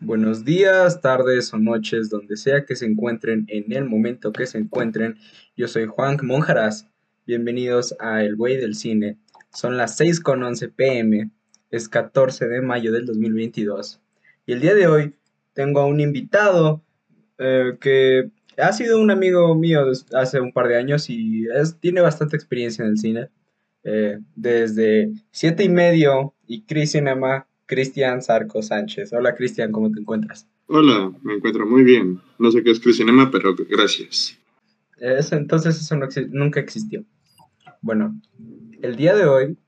Buenos días, tardes o noches, donde sea que se encuentren en el momento que se encuentren. Yo soy Juan Monjaras. Bienvenidos a El Güey del Cine. Son las 6 con 11 pm. Es 14 de mayo del 2022. Y el día de hoy tengo a un invitado eh, que ha sido un amigo mío hace un par de años y tiene bastante experiencia en el cine. Eh, desde siete y medio y Cris Cinema, Cristian Sarco Sánchez. Hola Cristian, ¿cómo te encuentras? Hola, me encuentro muy bien. No sé qué es Cris Cinema, pero gracias. Eso, entonces eso nunca existió. Bueno, el día de hoy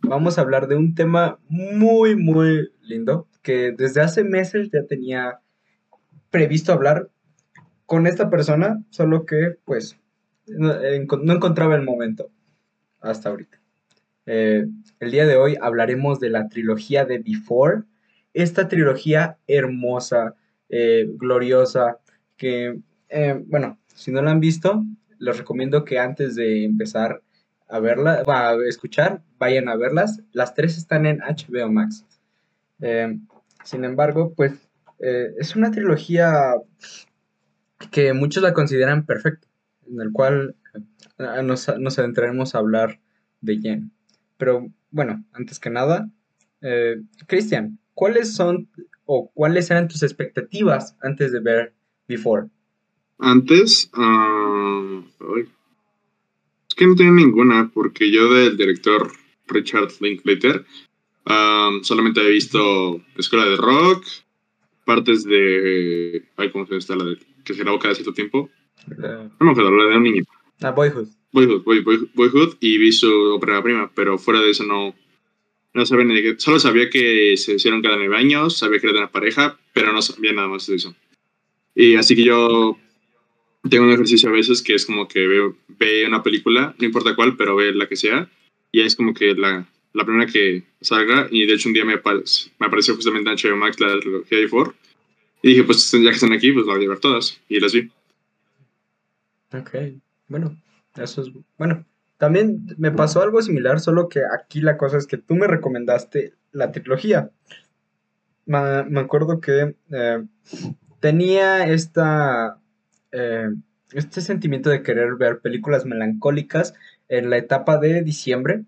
vamos a hablar de un tema muy, muy lindo que desde hace meses ya tenía previsto hablar con esta persona, solo que pues no, encontraba el momento hasta ahorita. Eh, el día de hoy hablaremos de la trilogía de Before, esta trilogía hermosa, eh, gloriosa, que, eh, bueno, si no la han visto, les recomiendo que antes de empezar a verla, a escuchar, vayan a verlas. Las tres están en HBO Max. sin embargo, pues es una trilogía que muchos la consideran perfecta, en el cual nos, nos adentraremos a hablar de Jen. Pero bueno, antes que nada, eh, Cristian, ¿cuáles son o cuáles eran tus expectativas antes de ver Before? Antes, uh, es que no tenía ninguna, porque yo del director Richard Linklater um, solamente he visto Escuela de Rock, partes de. Ay, ¿cómo se esta? La de, que se grabó cada cierto tiempo. No me acuerdo, la de un niño. Ah, Boyhood. Boyhood, Boyhood, y vi su ópera prima, pero fuera de eso no, no sabía ni de qué. Solo sabía que se hicieron cada nueve años, sabía que era de una pareja, pero no sabía nada más de eso. Y así que yo tengo un ejercicio a veces que es como que veo, ve una película, no importa cuál, pero ve la que sea, y es como que la, la primera que salga, y de hecho un día me, me apareció justamente en HBO Max la trilogía de Ford, y dije, pues ya que están aquí, pues las voy a ver todas, y las vi. Ok, bueno, eso es, bueno, también me pasó algo similar, solo que aquí la cosa es que tú me recomendaste la trilogía. Me, acuerdo que eh, tenía esta, eh, este sentimiento de querer ver películas melancólicas en la etapa de diciembre,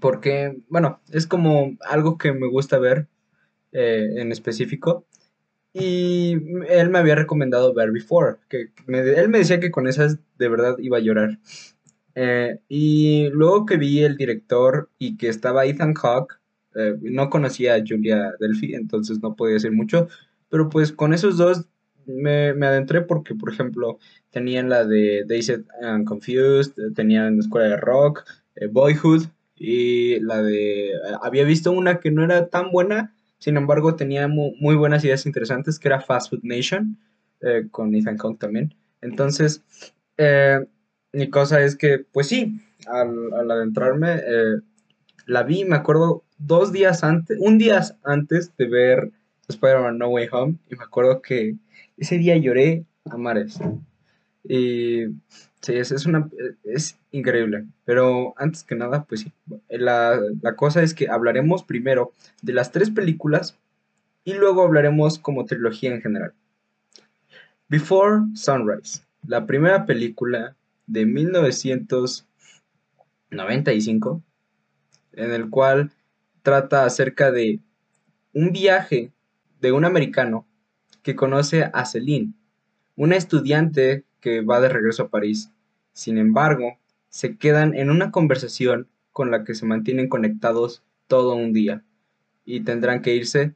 porque, bueno, es como algo que me gusta ver eh, en específico. Y él me había recomendado ver Before, que él me decía que con esas de verdad iba a llorar. Eh, y luego que vi el director y que estaba Ethan Hawke, eh, no conocía a Julia Delphi, entonces no podía decir mucho, pero pues con esos dos me, me adentré porque, por ejemplo, tenían la de Dazed and Confused, tenían Escuela de Rock, eh, Boyhood, y la de... había visto una que no era tan buena, sin embargo tenía muy, buenas ideas interesantes, que era Fast Food Nation, con Ethan Hawke también. Entonces, mi cosa es que, pues sí, al, adentrarme, eh, la vi, me acuerdo, dos días antes, un día antes de ver Spider-Man No Way Home, y me acuerdo que ese día lloré a mares. Y sí, es, es, una, es increíble. Pero antes que nada, pues sí, la, la cosa es que hablaremos primero de las tres películas y luego hablaremos como trilogía en general. Before Sunrise, la primera película de 1995, en el cual trata acerca de un viaje de un americano que conoce a Celine, una estudiante que va de regreso a París. Sin embargo, se quedan en una conversación con la que se mantienen conectados todo un día y tendrán que irse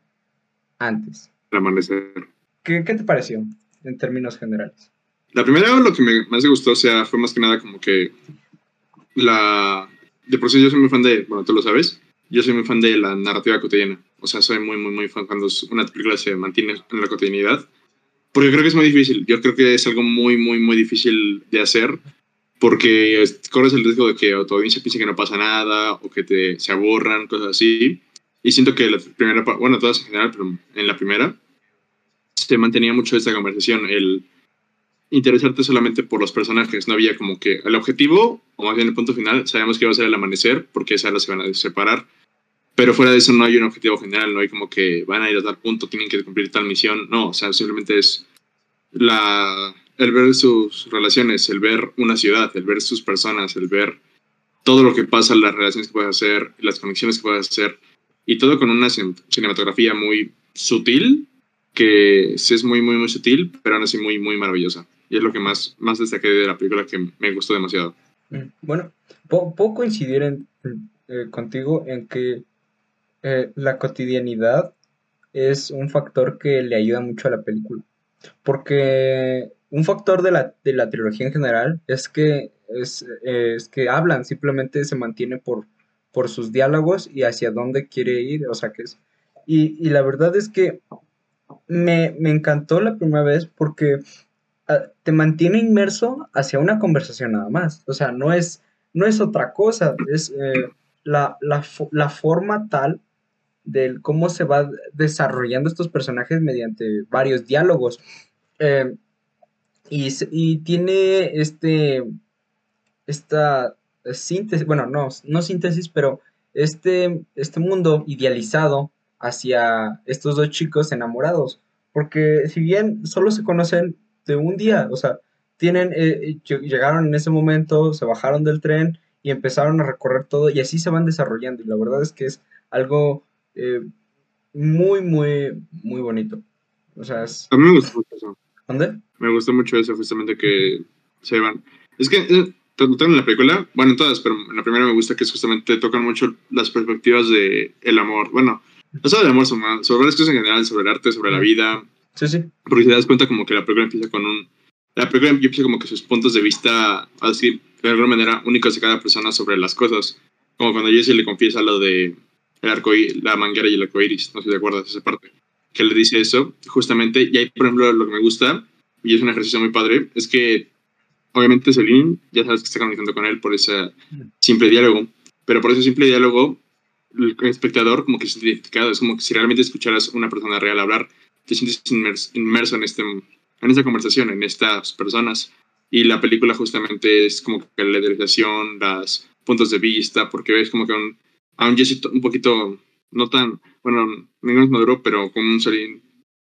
antes. Amanecer. ¿Qué, ¿Qué te pareció en términos generales? La primera, lo que me más me gustó, o sea, fue más que nada como que la... De por sí yo soy muy fan de, bueno, tú lo sabes, yo soy muy fan de la narrativa cotidiana. O sea, soy muy, muy, muy fan cuando una película se mantiene en la cotidianidad. Porque creo que es muy difícil. Yo creo que es algo muy, muy, muy difícil de hacer. Porque corres el riesgo de que tu audiencia piense que no pasa nada o que te, se aburran, cosas así. Y siento que la primera, bueno, todas en general, pero en la primera, se mantenía mucho esta conversación. El interesarte solamente por los personajes. No había como que el objetivo, o más bien el punto final, sabíamos que iba a ser el amanecer, porque esas se van a separar. Pero fuera de eso no hay un objetivo general, no hay como que van a ir a tal punto, tienen que cumplir tal misión, no, o sea, simplemente es la, el ver sus relaciones, el ver una ciudad, el ver sus personas, el ver todo lo que pasa, las relaciones que puedes hacer, las conexiones que puedes hacer, y todo con una cinematografía muy sutil, que sí es muy, muy, muy sutil, pero aún así muy, muy maravillosa. Y es lo que más, más destaqué de la película que me gustó demasiado. Mm, bueno, puedo coincidir en, eh, contigo en que eh, la cotidianidad es un factor que le ayuda mucho a la película. Porque un factor de la, de la trilogía en general es que, es, es, que hablan, simplemente se mantiene por, por sus diálogos y hacia dónde quiere ir, o sea que es... Y, y la verdad es que me, me, encantó la primera vez porque uh, te mantiene inmerso hacia una conversación nada más, o sea, no es, no es otra cosa, es eh, la, la, la forma tal del cómo se va desarrollando estos personajes mediante varios diálogos. Eh, y, y, tiene este, esta síntesis, bueno, no, no síntesis, pero este, este mundo idealizado hacia estos dos chicos enamorados. Porque si bien solo se conocen de un día, o sea, tienen, eh, llegaron en ese momento, se bajaron del tren y empezaron a recorrer todo y así se van desarrollando. Y la verdad es que es algo eh, muy, muy, muy bonito. O sea, es... A mí me gustó mucho eso. ¿Dónde? Me gustó mucho eso, justamente que se van. Es que eh, en la película, bueno, en todas, pero en la primera me gusta que es justamente tocan mucho las perspectivas de el amor. Bueno, no solo del amor, sobre, sobre las cosas en general, sobre el arte, sobre la vida. Sí, sí. Porque te das cuenta como que la película empieza con un... La película empieza como que sus puntos de vista, así, de alguna manera, únicos de cada persona sobre las cosas. Como cuando Jesse le confiesa lo de el arco, la manguera y el arco iris, no sé si te acuerdas de esa parte, que le dice eso, justamente, y ahí, por ejemplo, lo que me gusta, y es un ejercicio muy padre, es que, obviamente, Celine, ya sabes que está comunicando con él por ese simple diálogo, pero por ese simple diálogo, el espectador como que se identificado, es como que si realmente escucharas una persona real hablar, te sientes inmerso en, este, en esta conversación, en estas personas, y la película justamente es como que la idealización, los puntos de vista, porque ves como que a un Jesse un poquito, no tan, bueno, menos maduro, pero con un Celine,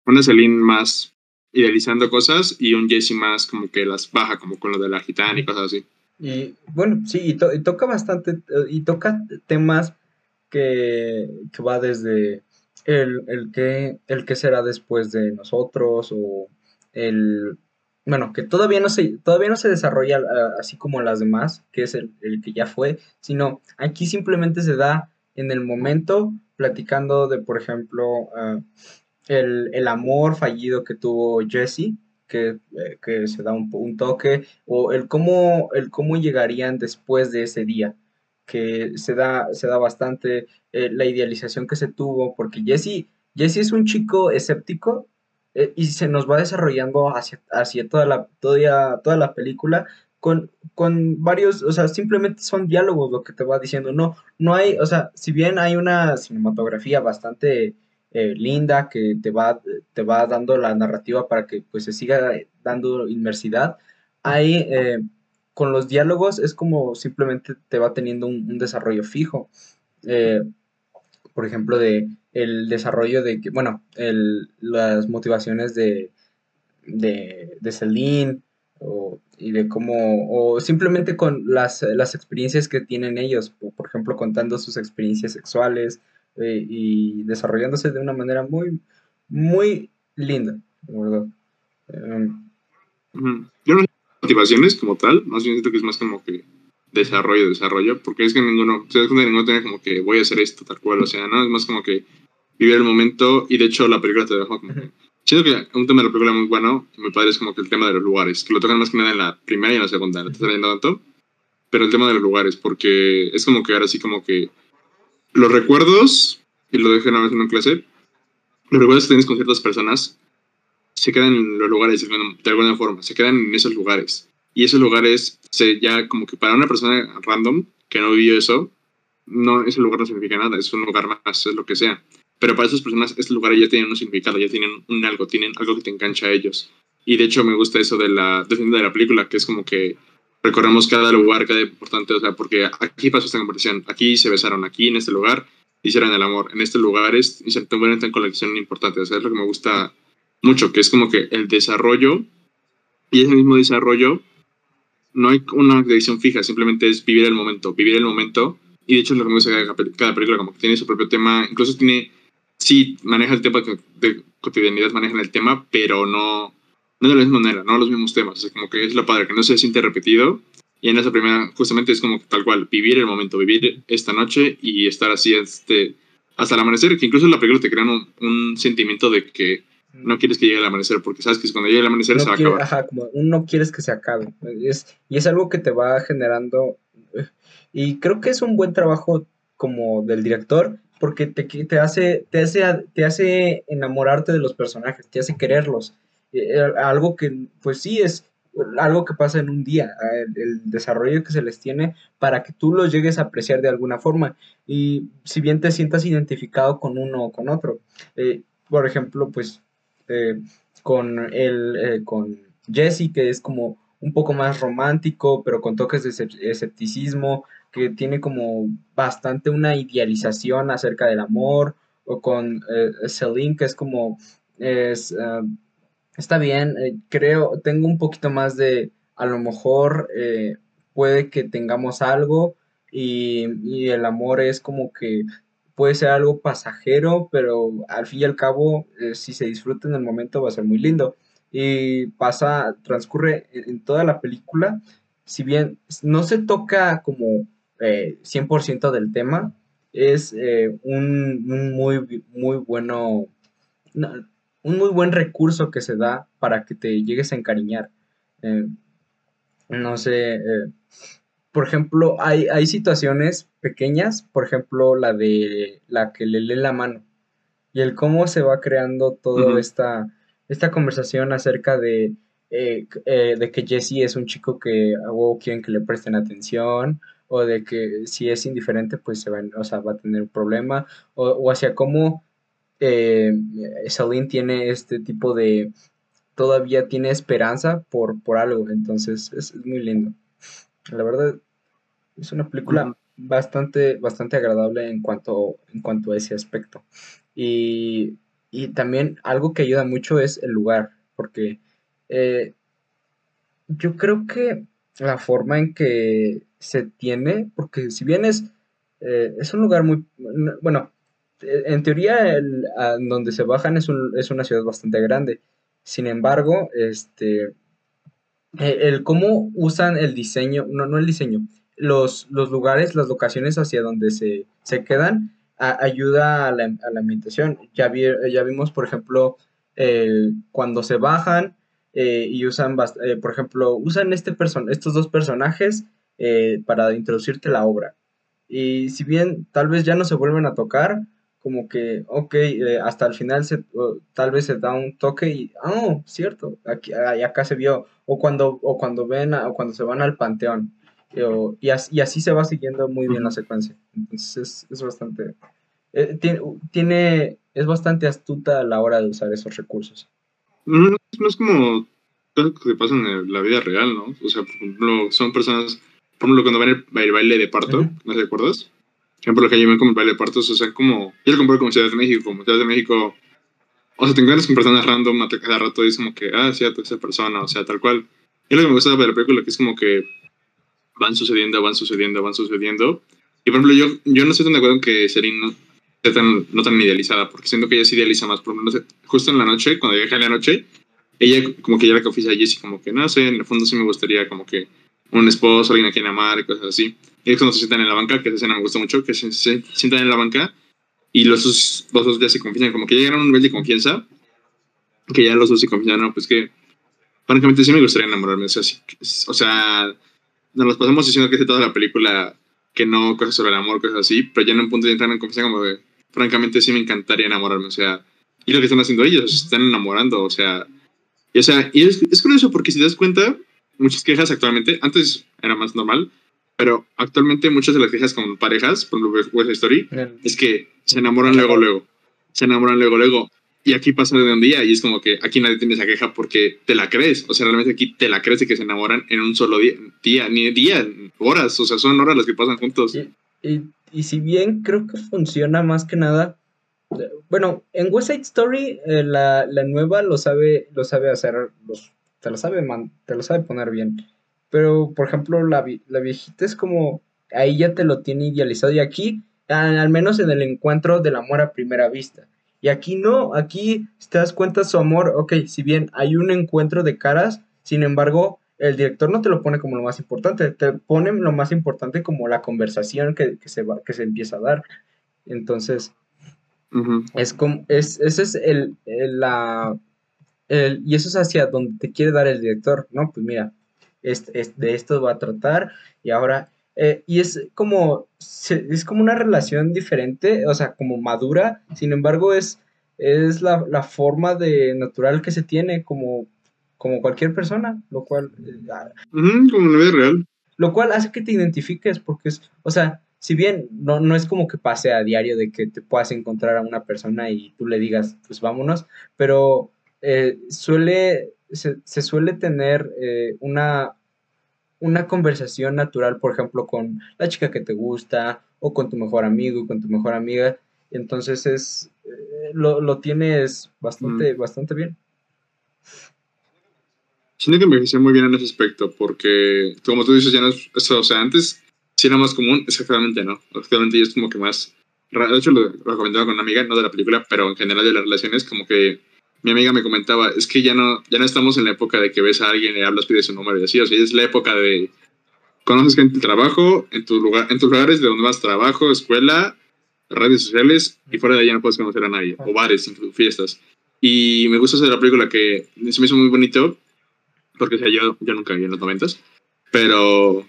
una Celine más idealizando cosas y un Jesse más como que las baja, como con lo de la gitana y cosas así. Y bueno, sí, y, toca bastante, y toca temas que, que va desde el, el, que, el que será después de nosotros o el bueno, que todavía no se, todavía no se desarrolla ah, así como las demás, que es el, que ya fue, sino aquí simplemente se da en el momento platicando de, por ejemplo, ah, el, amor fallido que tuvo Jesse, que, eh, se da un, toque, o el cómo, el cómo llegarían después de ese día, que se da, se da bastante eh, la idealización que se tuvo, porque Jesse, Jesse es un chico escéptico, eh, y se nos va desarrollando hacia, hacia toda, la, toda, toda la película con, con varios, o sea, simplemente son diálogos lo que te va diciendo, no, no hay, o sea, si bien hay una cinematografía bastante eh, linda que te va, te va dando la narrativa para que pues se siga dando inmersidad, hay, eh, con los diálogos es como simplemente te va teniendo un, desarrollo fijo. por ejemplo, de el desarrollo de que, bueno, el, las motivaciones de, de, de Celine o, y de cómo, o simplemente con las, las experiencias que tienen ellos, por, ejemplo, contando sus experiencias sexuales eh, y desarrollándose de una manera muy, muy linda, ¿verdad? Um, Yo no sé motivaciones como tal, más bien siento que es más como que desarrollo, desarrollo, porque es que ninguno, se ninguno tiene como que voy a hacer esto tal cual, o sea, no, es más como que vivir el momento y de hecho la película te deja como... Siento que un tema de la película muy bueno, que me parece es como que el tema de los lugares, que lo tocan más que nada en la primera y en la segunda, no te está viendo tanto, pero el tema de los lugares, porque es como que ahora sí como que los recuerdos, y lo dejé una vez en una clase, los recuerdos que tienes con ciertas personas se quedan en los lugares de alguna forma, se quedan en esos lugares. Y esos lugares, se, ya como que para una persona random que no vivió eso, no, ese lugar no significa nada, es un lugar más, es lo que sea. Pero para esas personas este lugar ya tiene un significado, ya tienen un algo, tienen algo que te engancha a ellos. Y de hecho me gusta eso de la, de la película, que es como que recorremos cada lugar, cada importante, o sea, porque aquí pasó esta conversación, aquí se besaron, aquí en este lugar, hicieran el amor en estos lugares y se tuvieran tan colección importante. O sea, es lo que me gusta mucho, que es como que el desarrollo y ese mismo desarrollo no hay una dirección fija, simplemente es vivir el momento, vivir el momento. Y de hecho es que me gusta cada película, como tiene su propio tema, incluso tiene, sí, maneja el tema de cotidianidad, manejan el tema, pero no, no de la misma manera, no los mismos temas. O como que es lo padre, que no se siente repetido. Y en esa primera, justamente es como tal cual, vivir el momento, vivir esta noche y estar así este, hasta el amanecer, que incluso en la película te crean un sentimiento de que no quieres que llegue el amanecer, porque sabes que cuando llegue el amanecer se va a acabar. Ajá, como no quieres que se acabe. Es, y es algo que te va generando. Y creo que es un buen trabajo como del director, porque te, te, hace, te, hace, te hace enamorarte de los personajes, te hace quererlos. Eh, algo que, pues sí, es algo que pasa en un día, el, desarrollo que se les tiene para que tú los llegues a apreciar de alguna forma. Y si bien te sientas identificado con uno o con otro. Eh, por ejemplo, pues eh, con, el, eh, con Jesse, que es como un poco más romántico, pero con toques de escepticismo, que tiene como bastante una idealización acerca del amor, o con eh, Celine, que es como, es, está bien, creo, tengo un poquito más de, a lo mejor puede que tengamos algo, y, y, el amor es como que puede ser algo pasajero, pero al fin y al cabo, eh, si se disfruta en el momento, va a ser muy lindo. Y pasa, transcurre en, toda la película, si bien no se toca como 100% eh, del tema, es eh, un, muy, muy bueno, un muy buen recurso que se da para que te llegues a encariñar. no sé, por ejemplo, hay, hay situaciones pequeñas, por ejemplo, la de la que le lee la mano y el cómo se va creando toda esta, esta conversación acerca de, eh, eh, de que Jesse es un chico que o quieren que le presten atención o de que si es indiferente pues se va, o sea, va a tener un problema o, hacia cómo eh, tiene este tipo de todavía tiene esperanza por, por algo. Entonces es muy lindo la verdad es una película bastante, bastante agradable en cuanto, en cuanto a ese aspecto. Y, también algo que ayuda mucho es el lugar, porque eh, yo creo que la forma en que se tiene, porque si bien es, eh, es un lugar muy, bueno, en teoría el, donde se bajan es, es, una ciudad bastante grande, sin embargo, este, e, el cómo usan el diseño, no, no el diseño, los, los lugares, las locaciones hacia donde se, quedan, ayuda a la, ambientación. Ya, ya vimos, por ejemplo, cuando se bajan eh, y usan, eh, por ejemplo, usan este person estos dos personajes eh, para introducirte la obra. Y si bien tal vez ya no se vuelven a tocar, como que, ok, hasta el final se, tal vez se da un toque y, oh, cierto, aquí, acá se vio. O cuando, o cuando ven, o cuando se van al panteón y, así, se va siguiendo muy bien la secuencia. Entonces es, bastante... Eh, tiene, es bastante astuta a la hora de usar esos recursos. No, es como cosas que pasan en la vida real, ¿no? O sea, por ejemplo, son personas, por ejemplo, cuando ven el, baile de parto, ¿no te acuerdas? Ejemplo, que yo como el baile de partos, o sea, como, yo lo comparo con Ciudad de México, como Ciudad de México, o sea, te encuentras con personas random a cada rato y es como que, ah, sí, esa persona, o sea, tal cual. Y lo que me gusta de la película, que es como que van sucediendo, van sucediendo, van sucediendo. Y por ejemplo, yo, yo no estoy tan de acuerdo en que Serin no esté tan, no tan idealizada, porque siento que ella se idealiza más. Por ejemplo, no sé, justo en la noche, cuando llega en la noche, ella como que ya la confiesa a Jessie, como que no sé, en el fondo sí me gustaría como que un esposo, alguien a quien amar y cosas así. Y es cuando se sientan en la banca, que esa escena me gusta mucho, que se, sientan en la banca y los los dos ya se confían, como que llegan a un nivel de confianza, que ya los dos se confían, no, pues que francamente sí me gustaría enamorarme, o sea, o sea nos los pasamos diciendo que es toda la película que no cosas sobre el amor, cosas así, pero ya en un punto de entrar en confianza como de, francamente sí me encantaría enamorarme, o sea, y lo que están haciendo ellos, se están enamorando, o sea, y, o sea, y es, es curioso porque si te das cuenta, muchas quejas actualmente, antes era más normal, pero actualmente muchas de las quejas con parejas, por ejemplo, West Story, es que se enamoran luego, luego, se enamoran luego, luego, y aquí pasa de un día y es como que aquí nadie tiene esa queja porque te la crees. O sea, realmente aquí te la crees de que se enamoran en un solo día, día ni día, horas. O sea, son horas las que pasan juntos. Y, y si bien creo que funciona más que nada, bueno, en West Side Story eh, la, la nueva lo sabe, lo sabe hacer, los, te lo sabe man- te lo sabe poner bien. Pero, por ejemplo, la, vi- la viejita es como, ahí ya te lo tiene idealizado. Y aquí, al, menos en el encuentro del amor a primera vista. Y aquí no, aquí si te das cuenta su amor, ok, si bien hay un encuentro de caras, sin embargo, el director no te lo pone como lo más importante, te pone lo más importante como la conversación que, que se va, que se empieza a dar. Entonces, Ujú. es como, es, ese es el, el- la, el- y eso es hacia donde te quiere dar el director, ¿no? Pues mira, es, es- de esto va a tratar y ahora, eh, y es como, se- es como una relación diferente, o sea, como madura, sin embargo, es, es la, la forma de natural que se tiene como, como cualquier persona, lo cual, eh, como en la vida real. lo cual hace que te identifiques, porque es, o sea, si bien no, no es como que pase a diario de que te puedas encontrar a una persona y tú le digas, pues vámonos, pero eh, suele, se, se suele tener eh, una, una conversación natural, por ejemplo, con la chica que te gusta o con tu mejor amigo con tu mejor amiga. Entonces es, eh, lo, lo tienes bastante, bastante bien. Siento que envejeció muy bien en ese aspecto, porque, como tú dices, ya no es, eso, o sea, antes sí era más común, exactamente no. Actualmente ya es como que más. De hecho, lo, lo comentaba con una amiga, no de la película, pero en general de las relaciones, como que mi amiga me comentaba, es que ya no, ya no estamos en la época de que ves a alguien, le hablas, pides su número y así, o sea, es la época de. Conoces gente en tu trabajo, en, tu lugar, en tus lugares de donde vas trabajo, escuela, redes sociales, y fuera de ya no puedes conocer a nadie, o bares, fiestas. Y me gusta hacer la película que se me hizo muy bonito, porque o sea, yo, yo nunca vi en los noventas, pero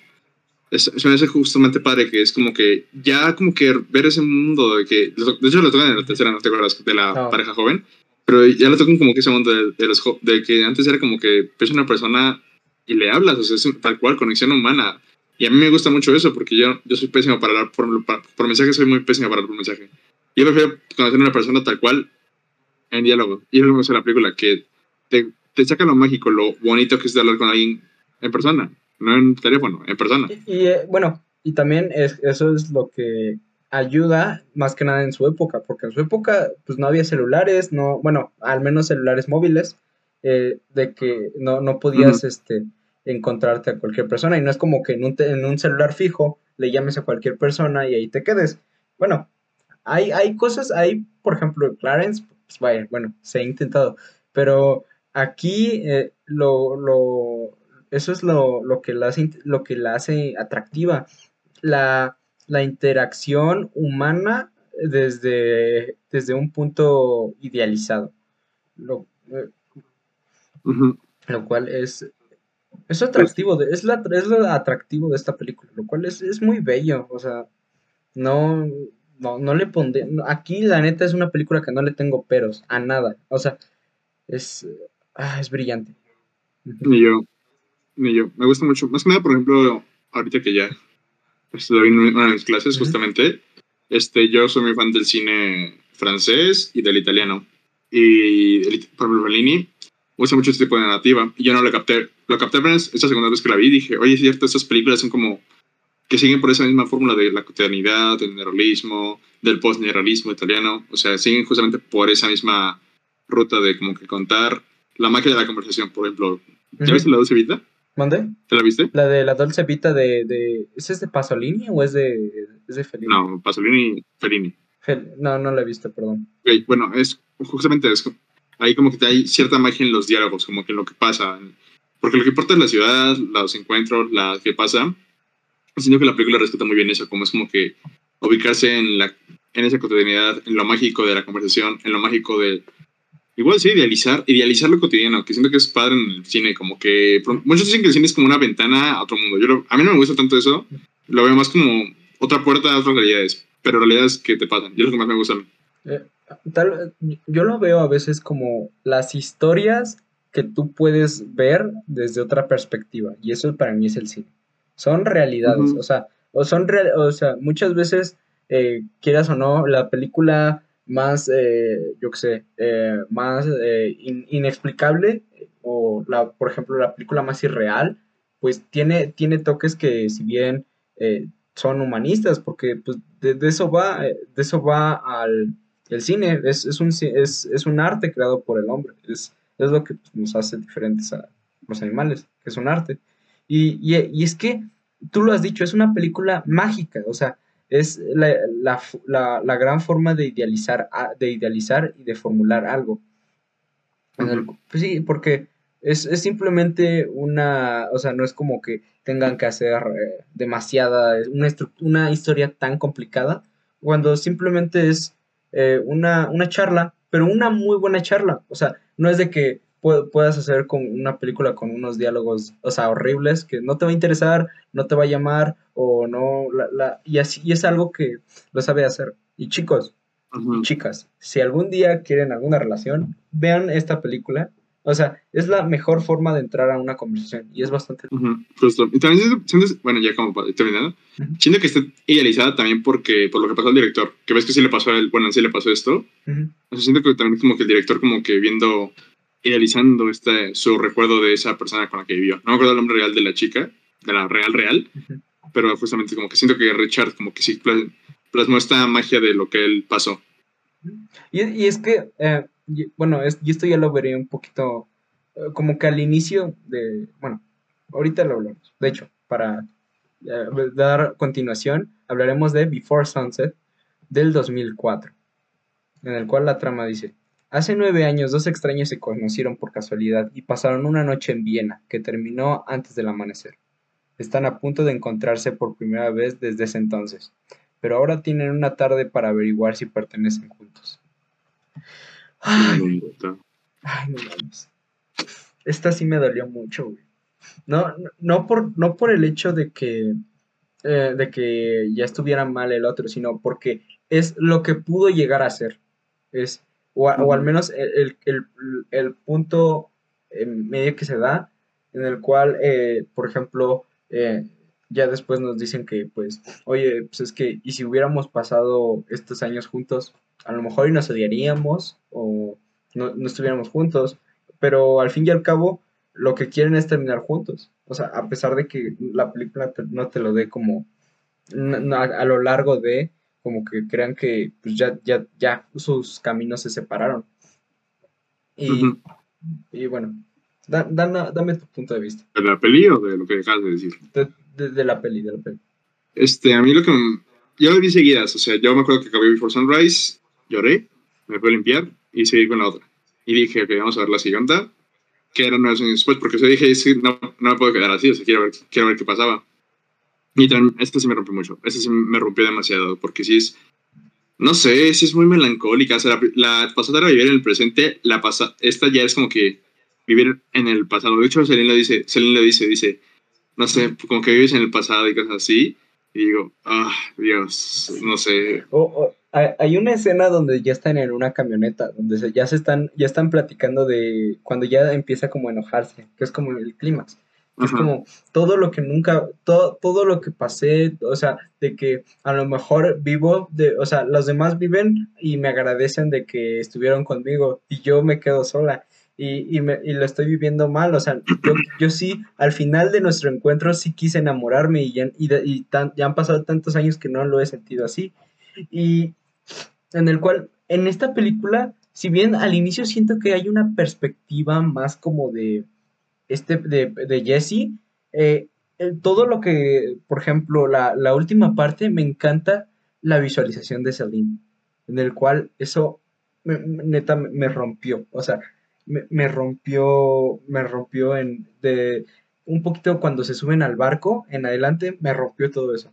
es, se me hace justamente padre que es como que ya como que ver ese mundo de que, de hecho lo tocan en la tercera, no te acuerdas, de la No. pareja joven, pero ya lo tocan como que ese mundo de, de los de que antes era como que ves una persona y le hablas, o sea, es tal cual, conexión humana. Y a mí me gusta mucho eso, porque yo, yo soy pésimo para hablar por, por, mensaje, soy muy pésimo para hablar por mensaje. Yo prefiero conocer a una persona tal cual en diálogo. Y gusta de la película, que te, te saca lo mágico, lo bonito que es de hablar con alguien en persona, no en teléfono, en persona. Y, y, eh, bueno, y también es, eso es lo que ayuda más que nada en su época, porque en su época pues no había celulares, no, bueno, al menos celulares móviles, eh, de que no, no podías este, encontrarte a cualquier persona y no es como que en un, te- en un celular fijo le llames a cualquier persona y ahí te quedes. Bueno, hay, hay cosas, hay, por ejemplo, Clarence, pues vaya, bueno, se ha intentado, pero aquí eh, lo, lo, eso es lo, lo, que la hace, lo que la hace atractiva, la, la interacción humana desde, desde un punto idealizado, lo, eh, lo cual es, es atractivo, de- es, la, es lo atractivo de esta película, lo cual es, es muy bello, o sea, no, no, no le pondré, aquí la neta es una película que no le tengo peros a nada, o sea, es, ah, es brillante. Ni yo, ni yo. Me gusta mucho. Más que nada, por ejemplo, ahorita que ya estoy en una de mis clases, justamente, este, yo soy muy fan del cine francés y del italiano. Y, el, ejemplo, Fellini, gusta mucho este tipo de narrativa. Y yo no lo capté. Lo capté apenas esta segunda vez que la vi. Dije, oye, es cierto, estas películas son como que siguen por esa misma fórmula de la cotidianidad, del neorrealismo, del postneorrealismo italiano. O sea, siguen justamente por esa misma ruta de como que contar la magia de la conversación. Por ejemplo, ¿ya Ujú. viste la Dulce Vita? ¿Mande? ¿Te la viste? La de la Dolce Vita de, de ¿ese es de Pasolini o es de, es de Fellini? No, Pasolini, Fellini. Fel- no, no la he visto, perdón. Ok, bueno, es justamente eso. Ahí como que hay cierta magia en los diálogos, como que en lo que pasa. Porque lo que importa es la ciudad, los encuentros, la que pasa. Siento que la película rescata muy bien eso, como es como que ubicarse en, la, en esa cotidianidad, en lo mágico de la conversación, en lo mágico de... Igual sí, idealizar, idealizar lo cotidiano, que siento que es padre en el cine, como que... Muchos dicen que el cine es como una ventana a otro mundo. Yo lo- a mí no me gusta tanto eso, lo veo más como otra puerta a otras realidades, pero realidades que te pasan. Y es lo que más me gusta a mí. Eh, tal- yo lo veo a veces como las historias que tú puedes ver desde otra perspectiva. Y eso para mí es el cine. Son realidades, o sea, o son real- o sea, muchas veces, eh, quieras o no, la película más, eh, yo qué sé, eh, más eh, in- inexplicable, o la, por ejemplo, la película más irreal, pues tiene, tiene toques que si bien son humanistas, porque pues, de, eso va, de eso va al el cine, es, es, un, es, es un arte creado por el hombre, es, es lo que pues, nos hace diferentes a los animales, es un arte. Y, y, y, es que, tú lo has dicho, es una película mágica, o sea, es la, la, la, la gran forma de idealizar, de idealizar y de formular algo. pues sí, porque es, es, simplemente una, o sea, no es como que tengan que hacer eh, demasiada, una, una historia tan complicada, cuando simplemente es eh, una, una charla, pero una muy buena charla. O sea, no es de que puedas hacer con una película con unos diálogos, o sea, horribles, que no te va a interesar, no te va a llamar, o no, la, la, y así, y es algo que lo sabe hacer. Y chicos, chicas, si algún día quieren alguna relación, vean esta película o sea, es la mejor forma de entrar a una conversación y es bastante... Justo. Y también siento, bueno, ya como terminando, siento que está idealizada también porque, por lo que pasó al director, que ves que sí le pasó a él, bueno, sí le pasó esto. o sea, siento que también como que el director como que viendo, idealizando este, su recuerdo de esa persona con la que vivió. No me acuerdo el nombre real de la chica, de la real real, pero justamente como que siento que Richard como que sí plasmó esta magia de lo que él pasó. Y, y es que... Eh, bueno, es, y esto ya lo veré un poquito, eh, como que al inicio de, bueno, ahorita lo hablamos. De hecho, para eh, dar continuación, hablaremos de Before Sunset del 2004, en el cual la trama dice, hace nueve años dos extraños se conocieron por casualidad y pasaron una noche en Viena que terminó antes del amanecer. Están a punto de encontrarse por primera vez desde ese entonces, pero ahora tienen una tarde para averiguar si pertenecen juntos. Ay, ay, no mames. Esta sí me dolió mucho, güey. No, no, por, no por el hecho de que, eh, de que ya estuviera mal el otro, sino porque es lo que pudo llegar a ser. Es, o, al menos el, punto medio que se da, en el cual, eh, por ejemplo, eh, ya después nos dicen que, pues, oye, pues es que, y si hubiéramos pasado estos años juntos, a lo mejor y nos odiaríamos o no, estuviéramos juntos, pero al fin y al cabo lo que quieren es terminar juntos. O sea, a pesar de que la película no te lo dé como a, lo largo de, como que crean que pues ya, ya, ya sus caminos se separaron. Y, y bueno, dame tu punto de vista. ¿De la peli o de lo que acabas de decir? De, la peli, de la peli. Este, a mí lo que... Yo lo vi seguidas, o sea, yo me acuerdo que acabé Before Sunrise lloré, me fui a limpiar y seguí con la otra. Y dije, ok, vamos a ver la siguiente, que era nueve años después, porque yo dije, no, no me puedo quedar así, o sea, quiero ver, quiero ver qué pasaba. Y esta sí me rompió mucho, esta sí me rompió demasiado, porque sí es, no sé, sí es muy melancólica, o sea, la, la pasada era vivir en el presente, la pasa, esta ya es como que vivir en el pasado. De hecho, Celine lo dice, Celine lo dice, dice, no sé, como que vives en el pasado y cosas así. Y digo, ah, Dios, no sé. hay una escena donde ya están en una camioneta, donde ya se están, ya están platicando de cuando ya empieza como a enojarse, que es como el clímax. Es como todo lo que nunca, todo, todo lo que pasé, o sea, de que a lo mejor vivo, de, o sea, los demás viven y me agradecen de que estuvieron conmigo y yo me quedo sola y, y, me, y, lo estoy viviendo mal. O sea, yo, yo, sí, al final de nuestro encuentro sí quise enamorarme y, ya, y, y tan, ya han pasado tantos años que no lo he sentido así. Y en el cual, en esta película, si bien al inicio siento que hay una perspectiva más como de, este, de, de Jesse, eh, todo lo que, por ejemplo, la, la última parte, me encanta la visualización de Celine, en el cual eso neta me rompió. O sea, me, rompió, me rompió en, de, un poquito cuando se suben al barco, en adelante, me rompió todo eso.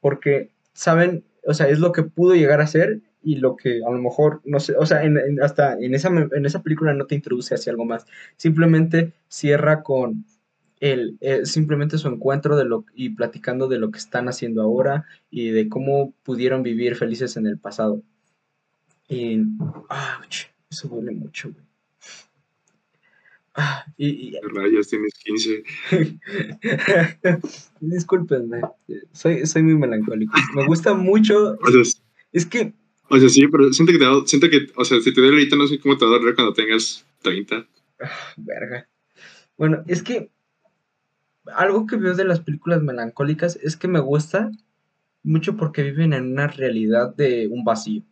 Porque, ¿saben? O sea, es lo que pudo llegar a ser y lo que a lo mejor, no sé, o sea, en, hasta en esa, en esa película no te introduce hacia algo más. Simplemente cierra con el, eh, simplemente su encuentro de lo, y platicando de lo que están haciendo ahora y de cómo pudieron vivir felices en el pasado. Y, eso duele mucho, güey. Ah, y, Rayos, tienes 15. Disculpenme, soy, soy muy melancólico. Me gusta mucho. es que. O sea, sí, pero siento que, te, siento que, o sea, si te duele ahorita, no sé cómo te va a doler cuando tengas 30. Ah, verga. Bueno, es que algo que veo de las películas melancólicas es que me gusta mucho porque viven en una realidad de un vacío.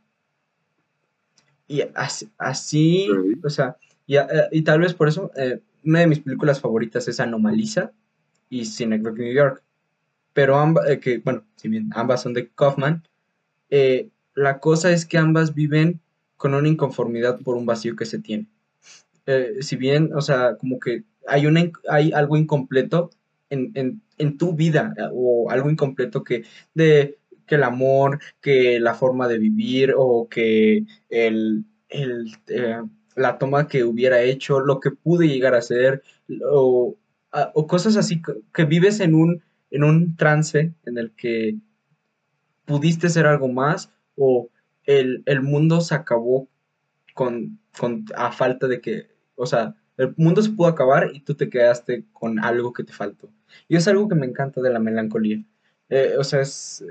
Y así, o sea, y, eh, y, tal vez por eso, eh, una de mis películas favoritas es Anomalisa y Synecdoche New York. Pero ambas, eh, que bueno, si bien ambas son de Kaufman, la cosa es que ambas viven con una inconformidad por un vacío que se tiene. si bien, o sea, como que hay, hay algo incompleto en, en tu vida o algo incompleto que de que el amor, que la forma de vivir o que el, eh, la toma que hubiera hecho, lo que pude llegar a hacer o, cosas así que, vives en un, en un trance en el que pudiste ser algo más o el, mundo se acabó con, con, a falta de que, o sea, el mundo se pudo acabar y tú te quedaste con algo que te faltó. Y es algo que me encanta de la melancolía. Eh, o sea, es,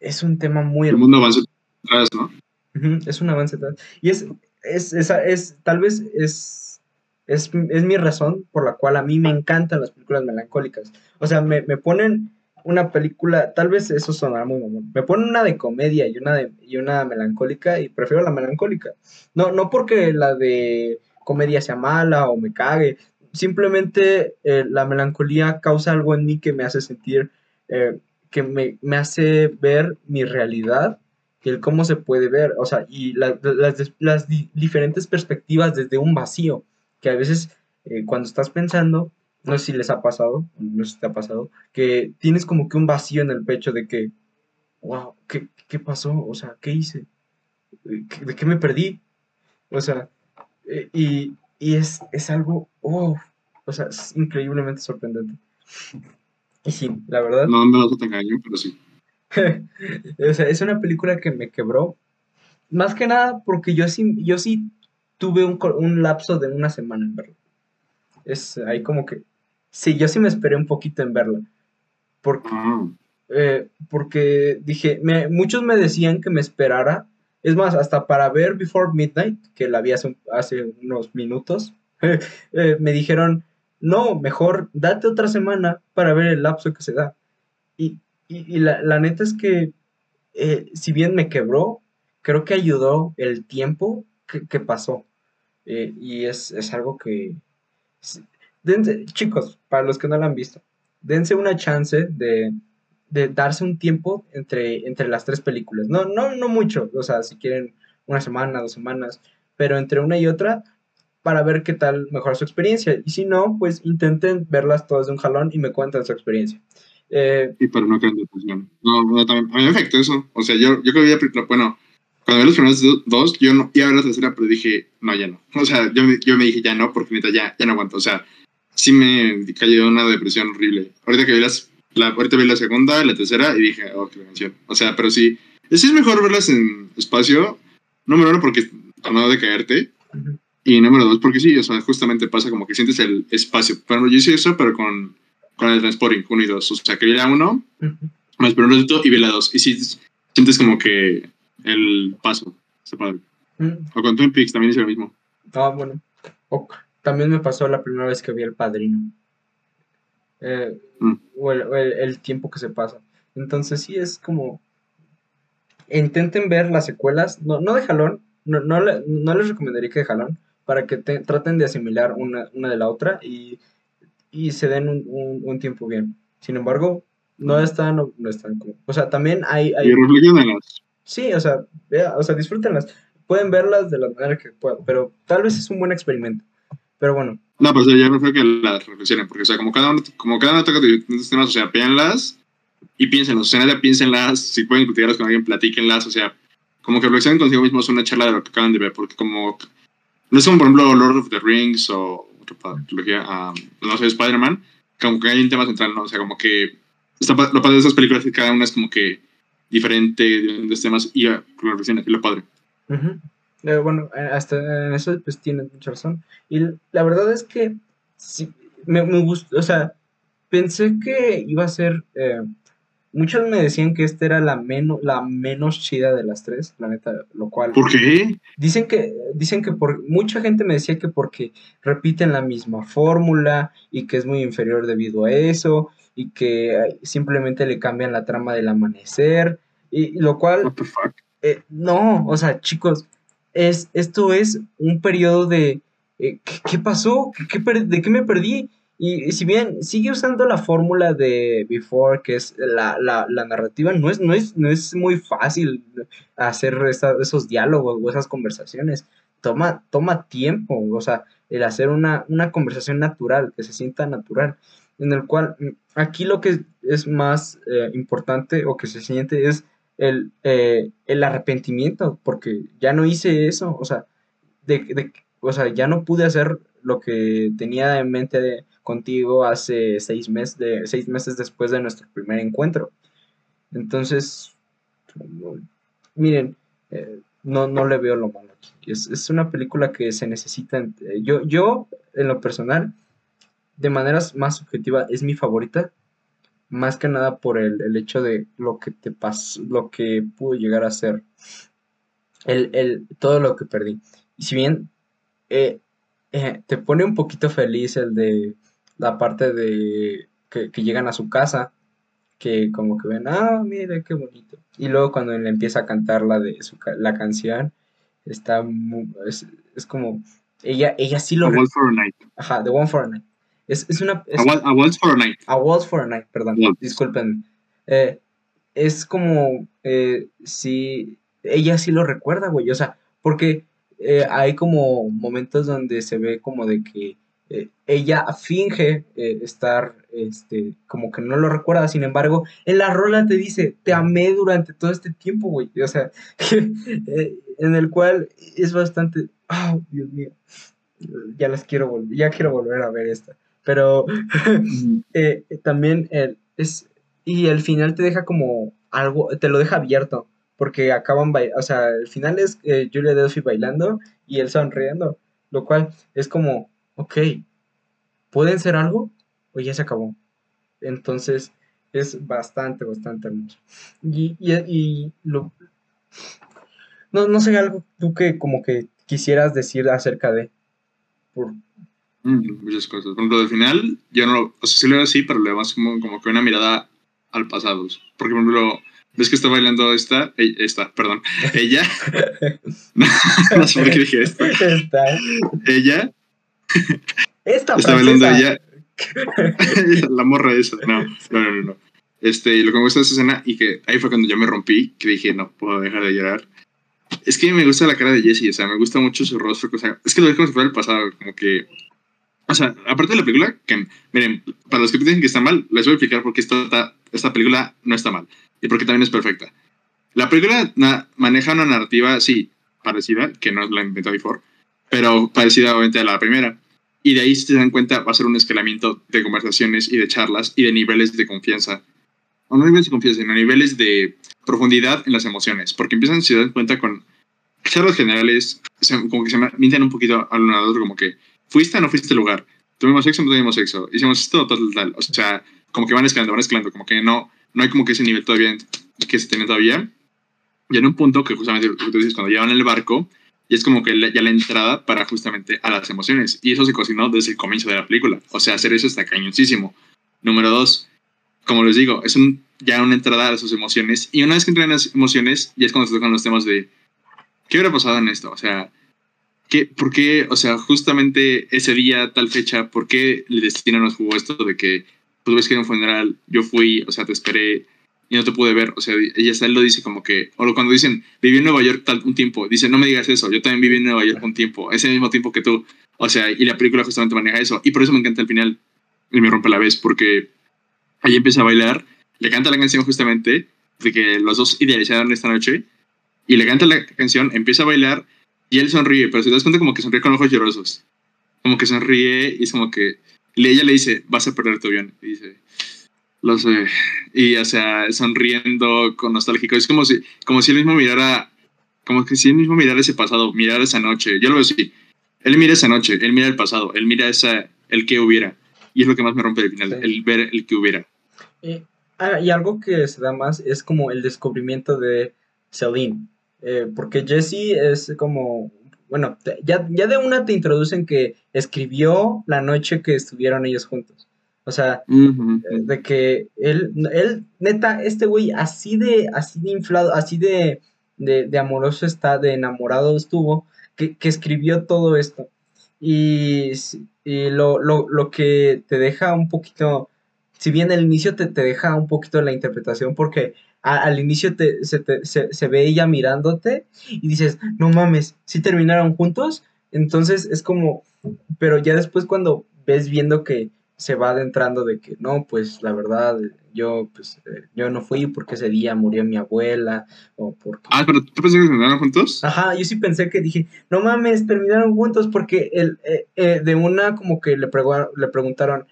es un tema muy... El mundo avanza atrás, ¿no? es un avance atrás. Y es, es, es, tal vez es, es, mi razón por la cual a mí me encantan las películas melancólicas. O sea, me, ponen una película, tal vez eso sonará muy mamón, me ponen una de comedia y una, de, y una melancólica y prefiero la melancólica. No, no porque la de comedia sea mala o me cague, simplemente eh, la melancolía causa algo en mí que me hace sentir eh, que me, hace ver mi realidad y el cómo se puede ver, o sea, y las, diferentes perspectivas desde un vacío, que a veces eh, cuando estás pensando, no sé si les ha pasado, no sé si te ha pasado, que tienes como que un vacío en el pecho de que, wow, ¿qué, pasó? O sea, ¿qué hice? ¿De qué me perdí? O sea, eh, y, es, es, algo, oh, o sea, es increíblemente sorprendente. Y sí, la verdad. No me vas a engaño, pero sí. o sea, es una película que me quebró. Más que nada porque yo sí, yo sí tuve un, un lapso de una semana en verla. Es ahí como que. Sí, yo sí me esperé un poquito en verla. Porque, eh, porque dije, me, muchos me decían que me esperara. Es más, hasta para ver Before Midnight, que la vi hace, hace unos minutos, eh, me dijeron, no, mejor date otra semana para ver el lapso que se da. Y, la, neta es que, eh, si bien me quebró, creo que ayudó el tiempo que, pasó. Eh, y es, algo que... Dense, chicos, para los que no lo han visto, dense una chance de, darse un tiempo entre, entre las tres películas. No, no, no mucho, o sea, si quieren una semana, dos semanas, pero entre una y otra, para ver qué tal mejora su experiencia. Y si no, pues intenten verlas todas de un jalón y me cuentan su experiencia. Eh, y para no caer en depresión. No, no, también, a mí me afectó eso. O sea, yo, yo creo que, bueno, cuando vi los primeros dos, yo no iba a ver la tercera, pero dije, no, ya no. O sea, yo, yo me dije, ya no, porque neta, ya, ya no aguanto. O sea, sí me cayó una depresión horrible. Ahorita que vi las, la, ahorita vi la segunda, la tercera, y dije, oh, qué canción. O sea, pero sí, sí es mejor verlas en espacio, número uno, porque no de caerte. Y número dos, porque sí, o sea, justamente pasa como que sientes el espacio. Pero yo hice eso, pero con, con el Transporting, uno y dos. O sea, que vi la uno, me esperé un ratito y vi la dos. Y sí, sientes como que el paso. Está padre. O con Twin Peaks también hice lo mismo. Ah, bueno. también me pasó la primera vez que vi El Padrino. Eh, mm. O, el, el, tiempo que se pasa. Entonces sí es como... Intenten ver las secuelas, no, no de jalón, no, no, no les recomendaría que de jalón, para que traten de asimilar una, una de la otra y, y se den un, un, tiempo bien. Sin embargo, no están, no, están como, o sea, también hay... hay sí, o sea, vea, o sea, disfrútenlas. Pueden verlas de la manera que puedan, pero tal vez es un buen experimento. Pero bueno. No, pues ya no fue que las reflexionen, porque, o sea, como cada uno, como cada uno toca diferentes temas, o sea, véanlas y piénsenlas, o sea, nada, piénsenlas, si pueden discutirlas con alguien, platíquenlas, o sea, como que reflexionen consigo mismos una charla de lo que acaban de ver, porque como no es como, por ejemplo, Lord of the Rings o otra trilogía, no sé, Spider-Man, como que hay un tema central, ¿no? O sea, como que está, lo padre de esas películas es que cada una es como que diferente los temas y lo y lo padre. Eh, bueno, eh, hasta en eso pues tienes mucha razón. Y la verdad es que sí, me, me gustó, o sea, pensé que iba a ser eh, Muchos me decían que esta era la menos, la menos chida de las tres, la neta, lo cual... ¿Por qué? Dicen que, dicen que por, mucha gente me decía que porque repiten la misma fórmula y que es muy inferior debido a eso y que simplemente le cambian la trama del amanecer, y, lo cual... Eh, no, o sea, chicos, es, esto es un periodo de... Eh, ¿qué, pasó? ¿De qué me perdí? Y, si bien sigue usando la fórmula de Before, que es la, narrativa, no es, no, es, no es muy fácil hacer esos diálogos o esas conversaciones. Toma, toma tiempo, o sea, el hacer una, una conversación natural, que se sienta natural, en el cual aquí lo que es más eh, importante o que se siente es el, eh, el, arrepentimiento, porque ya no hice eso, o sea, de, o sea, ya no pude hacer lo que tenía en mente de, contigo hace seis, meses de, seis meses después de nuestro primer encuentro. Entonces, miren, eh, no, no le veo lo malo aquí. Es, una película que se necesita. Yo, yo, en lo personal, de maneras más subjetiva, es mi favorita. Más que nada por el, hecho de lo que te pasó, lo que pudo llegar a ser. El, el, todo lo que perdí. Y si bien eh, te pone un poquito feliz el de la parte de que, llegan a su casa, que como que ven, ah, mire qué bonito. Y luego cuando le empieza a cantar la de su, la canción, está es, como ella ella sí lo A Waltz for a Night. Ajá, The One for a Night. Es, una a, Waltz for a Night. A Waltz for a Night, perdón. Disculpen. Eh, es como eh, si ella sí lo recuerda, güey, o sea, porque eh, hay como momentos donde se ve como de que eh, ella finge eh, estar, este, como que no lo recuerda, sin embargo, en la rola te dice, te amé durante todo este tiempo, güey, o sea, en el cual es bastante, oh, Dios mío, ya las quiero volver, ya quiero volver a ver esta, pero también es, y el final te deja como algo, te lo deja abierto, porque acaban, o sea, el final es Julia Delphi bailando y él sonriendo, lo cual es como, ok, ¿pueden ser algo? O ya se acabó. Entonces es bastante, bastante hermoso. Y, y, lo... No, no sé algo tú que como que quisieras decir acerca de... Por... Mm, muchas cosas. Por ejemplo, del final, yo no lo... O sea, sí lo veo así, pero le damos como, como que una mirada al pasado. Porque, por ejemplo, ¿Ves que está bailando esta? Esta, perdón. Ella. no, sé por qué dije esto. Ella. Esta está bailando ella. la morra esa. No, no, no, no. Este, lo que me gusta de esa escena y que ahí fue cuando yo me rompí, que dije, no puedo dejar de llorar. Es que me gusta la cara de Jessie, o sea, me gusta mucho su rostro. O sea, es que lo dejo como si fuera el pasado, como que. O sea, aparte de la película, que miren, para los que dicen que está mal, les voy a explicar por qué esta, esta película no está mal y porque también es perfecta. La película maneja una narrativa, sí, parecida, que no es la inventó Before, pero parecida obviamente a la primera. Y de ahí, si se dan cuenta, va a ser un escalamiento de conversaciones y de charlas y de niveles de confianza. O no niveles de confianza, sino niveles de profundidad en las emociones. Porque empiezan, si se dan cuenta, con charlas generales, como que se mienten un poquito al uno al otro, como que, ¿fuiste o no fuiste al lugar? ¿Tuvimos sexo o no tuvimos sexo? Hicimos esto, tal, tal, tal. O sea, como que van escalando, van escalando, como que no no hay como que ese nivel todavía que se tiene todavía. Y en un punto que justamente tú dices, cuando llevan el barco, y es como que ya la entrada para justamente a las emociones. Y eso se cocinó desde el comienzo de la película. O sea, hacer eso está cañoncísimo. Número dos, como les digo, es un, ya una entrada a sus emociones. Y una vez que entran en las emociones, ya es cuando se tocan los temas de, ¿qué hubiera pasado en esto? O sea, ¿qué, ¿por qué, o sea, justamente ese día, tal fecha, por qué el destino nos jugó esto de que pues ves que en un funeral yo fui, o sea, te esperé y no te pude ver. O sea, ella él lo dice como que, o cuando dicen, viví en Nueva York tal, un tiempo, dice, no me digas eso, yo también viví en Nueva York un tiempo, ese mismo tiempo que tú. O sea, y la película justamente maneja eso. Y por eso me encanta el final, y me rompe la vez, porque ahí empieza a bailar, le canta la canción justamente, de que los dos idealizaron esta noche, y le canta la canción, empieza a bailar, y él sonríe, pero se das cuenta como que sonríe con ojos llorosos. Como que sonríe y es como que y ella le dice, vas a perder tu avión. Y dice, lo sé. Y, o sea, sonriendo, con nostálgico. Es como si, como si él mismo mirara, como que si él mismo mirara ese pasado, mirara esa noche. Yo lo veo así. Él mira esa noche, él mira el pasado, él mira esa, el que hubiera. Y es lo que más me rompe el final, el ver el que hubiera. Y, ah, y, algo que se da más es como el descubrimiento de Celine. Eh, porque Jesse es como bueno, ya, ya de una te introducen que escribió la noche que estuvieron ellos juntos. O sea, Ujú. de que él, él, neta, este güey así de, así de inflado, así de, de, de amoroso está, de enamorado estuvo, que, que escribió todo esto. Y, y lo, lo, lo que te deja un poquito, si bien el inicio te, te deja un poquito la interpretación, porque a- al inicio te, se, te- se, se ve ella mirándote y dices, no mames, si terminaron juntos? Entonces es como, pero ya después cuando ves viendo que se va adentrando de que no, pues la verdad, yo pues eh, yo no fui porque ese día murió mi abuela o porque Ah, pero ¿tú pensé que terminaron juntos? Ajá, yo sí pensé que dije, no mames, terminaron juntos porque el, eh, eh, de una como que le, pregu- le preguntaron,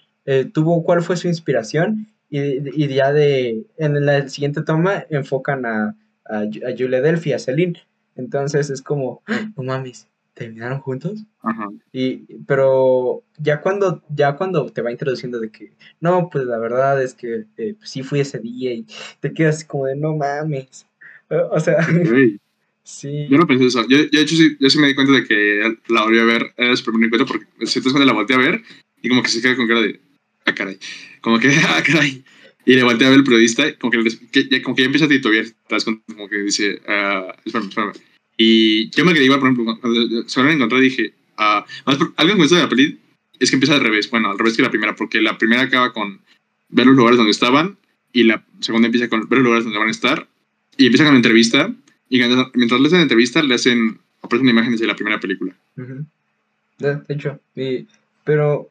tuvo, ¿cuál fue su inspiración? Y, y ya de, en la siguiente toma enfocan a, a, Ju- a Julia Delphi, a Celine. Entonces es como, "Ah, no mames, ¿terminaron juntos? Ajá. Y, pero ya cuando, ya cuando te va introduciendo de que, no, pues la verdad es que eh, pues, sí fui ese día y te quedas como de, no mames. O sea, sí. Yo no pensé eso. Yo, yo, de hecho, sí, yo sí me di cuenta de que la volví a ver. Era súper bonito porque si te das cuenta, la volteé a ver y como que se queda con cara de, ah, caray. Como que, ah, caray. Y le volteé a ver el periodista, como que, que ya, como que ya empieza a titubear. Como que dice, ah, espérame, espérame. Y yo me igual, por ejemplo, cuando se van a encontrar, dije, ah, más por- algo que me gusta de la peli es que empieza al revés. Bueno, al revés que la primera, porque la primera acaba con ver los lugares donde estaban y la segunda empieza con ver los lugares donde van a estar y empieza con la entrevista y mientras le hacen entrevista le hacen aparecen imágenes de la primera película. Ujú. De, de hecho, y- pero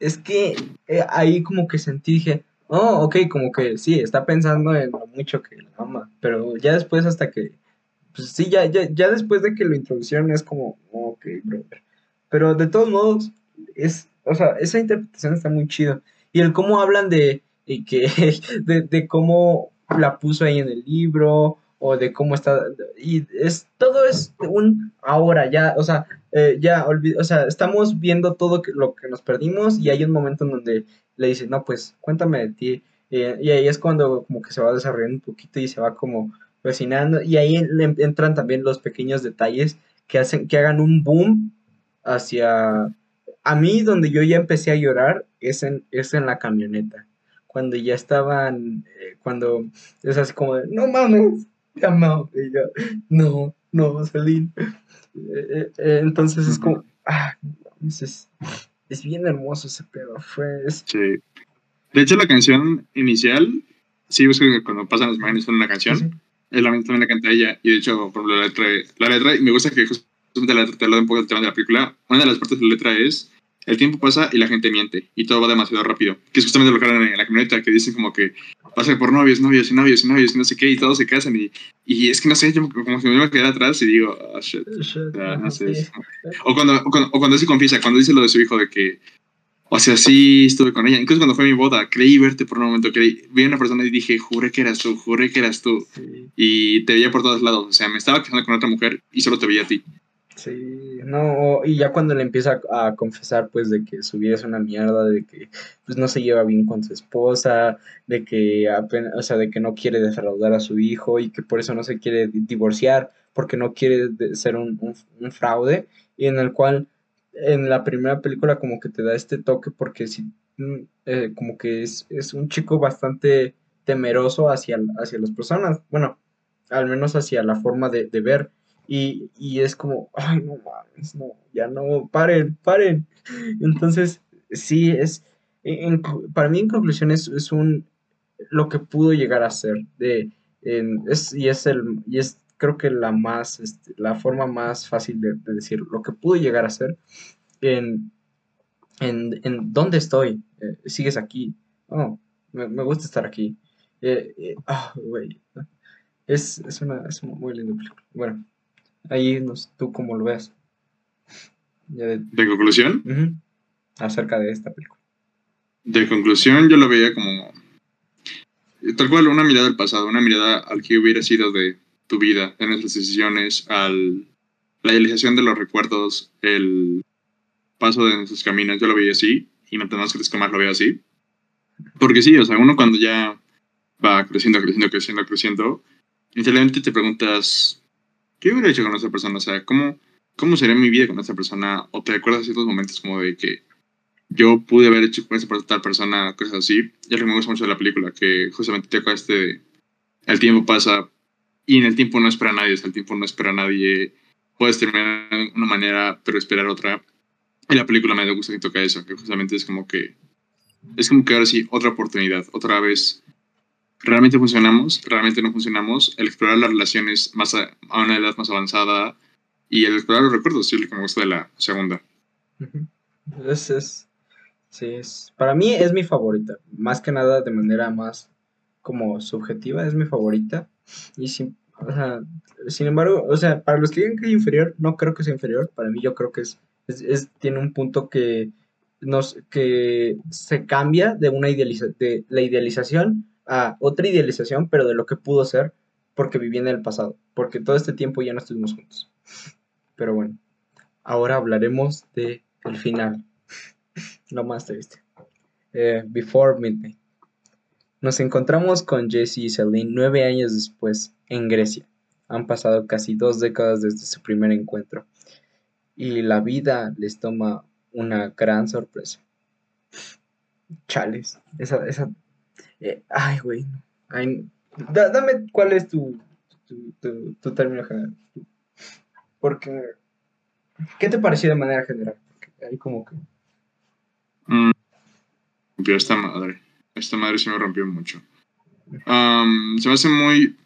es que eh, ahí como que sentí, dije, oh, ok, como que sí, está pensando en lo mucho que la ama, pero ya después hasta que, pues sí, ya, ya, ya después de que lo introducieron es como, "Oh, ok, brother. Pero de todos modos, es, o sea, esa interpretación está muy chido. Y el cómo hablan de, y que, de, de cómo la puso ahí en el libro, o de cómo está, y es, todo es un ahora, ya, o sea, eh, ya, o sea, estamos viendo todo lo que nos perdimos y hay un momento en donde le dice, no, pues cuéntame de ti. Y ahí es cuando como que se va desarrollando un poquito y se va como cocinando. Y ahí entran también los pequeños detalles que hacen que hagan un boom hacia... A mí donde yo ya empecé a llorar es en, es en la camioneta. Cuando ya estaban, eh, cuando es así como de, no mames, amo. Y yo, no, no. Eh, eh, eh, entonces es como, ah, es, es bien hermoso ese pedo. Fue, es- Sí. De hecho la canción inicial, sí, ves que cuando pasan las imágenes son una canción, sí, es la también la canta ella y de hecho por ejemplo, la letra, la letra y me gusta que justamente la letra un poco del tema de la película. Una de las partes de la letra es el tiempo pasa y la gente miente y todo va demasiado rápido. Que es justamente lo que hablan en la camioneta, que dicen como que pasa por novios, novios y novios y novios y no sé qué y todos se casan y, y es que no sé, yo como que me voy a quedar atrás y digo, ah, shit. shit, O sea, ajá, no sé. sí. O cuando, o cuando, o cuando se confiesa, cuando dice lo de su hijo de que, o sea, sí estuve con ella. Incluso cuando fue mi boda, creí verte por un momento, creí, vi a una persona y dije, juré que eras tú, juré que eras tú. Sí, Y te veía por todos lados. O sea, me estaba casando con otra mujer y solo te veía a ti. Sí, no, y ya cuando le empieza a, confesar, pues, de que su vida es una mierda, de que, pues, no se lleva bien con su esposa, de que apenas, o sea, de que no quiere defraudar a su hijo y que por eso no se quiere di- divorciar, porque no quiere ser un, un- fraude, y en el cual, en la primera película como que te da este toque, porque sí, mm, eh, como que es, es un chico bastante temeroso hacia, hacia las personas, bueno, al menos hacia la forma de, de ver. Y, y es como, ay, no mames, no, ya no, paren, paren. Entonces, sí, es, para mí en conclusión es, es un, lo que pudo llegar a ser, de, es, y es el, y es creo que la más, este, la forma más fácil de, de decir lo que pudo llegar a ser en, en, en dónde estoy, Eh, sigues aquí, oh, me, me gusta estar aquí, güey, es, es una, es muy linda película. Bueno, ahí nos, tú cómo lo ves. Ya de- De conclusión, acerca de esta película. de conclusión, yo lo veía como, tal cual, una mirada al pasado, una mirada al que hubiera sido de tu vida, de nuestras decisiones, al la idealización de los recuerdos, el paso de nuestros caminos, yo lo veía así, y no tenemos que más lo veo así. Porque sí, o sea, uno cuando ya va creciendo, creciendo, creciendo, creciendo, inicialmente te preguntas, ¿qué hubiera hecho con esa persona? O sea, ¿cómo, cómo sería mi vida con esa persona? O te recuerdas ciertos momentos como de que, yo pude haber hecho con esa tal persona, cosas así. Y lo que me gusta mucho de la película, que justamente te toca este, el tiempo pasa y en el tiempo no espera a nadie, o sea, el tiempo no espera a nadie. Puedes terminar de una manera, pero esperar otra. Y la película me gusta que toca eso, que justamente es como que, es como que ahora sí, otra oportunidad, otra vez. ¿Realmente funcionamos? ¿Realmente no funcionamos? El explorar las relaciones más a, una edad más avanzada y el explorar los recuerdos, sí, lo que gusta de la segunda. Es, sí, es, para mí es mi favorita, más que nada de manera más como subjetiva, es mi favorita. Y sin, sin embargo, o sea, para los que digan que es inferior, no creo que sea inferior, para mí yo creo que es, es, tiene un punto que, nos, que se cambia de, una idealiza de la idealización otra idealización, pero de lo que pudo ser porque viví en el pasado, porque todo este tiempo ya no estuvimos juntos. Pero bueno, ahora hablaremos de el final. lo más triste. Eh, Before Midnight. Nos encontramos con Jesse y Celine nueve años después, en Grecia. Han pasado casi dos décadas desde su primer encuentro. Y la vida les toma una gran sorpresa. Chales. Esa, esa. Eh, ay, güey. dame cuál es tu, tu, tu, término general. Porque. ¿Qué te pareció de manera general? Porque hay como que. Mm, esta madre. Esta madre se me rompió mucho. se me hace muy,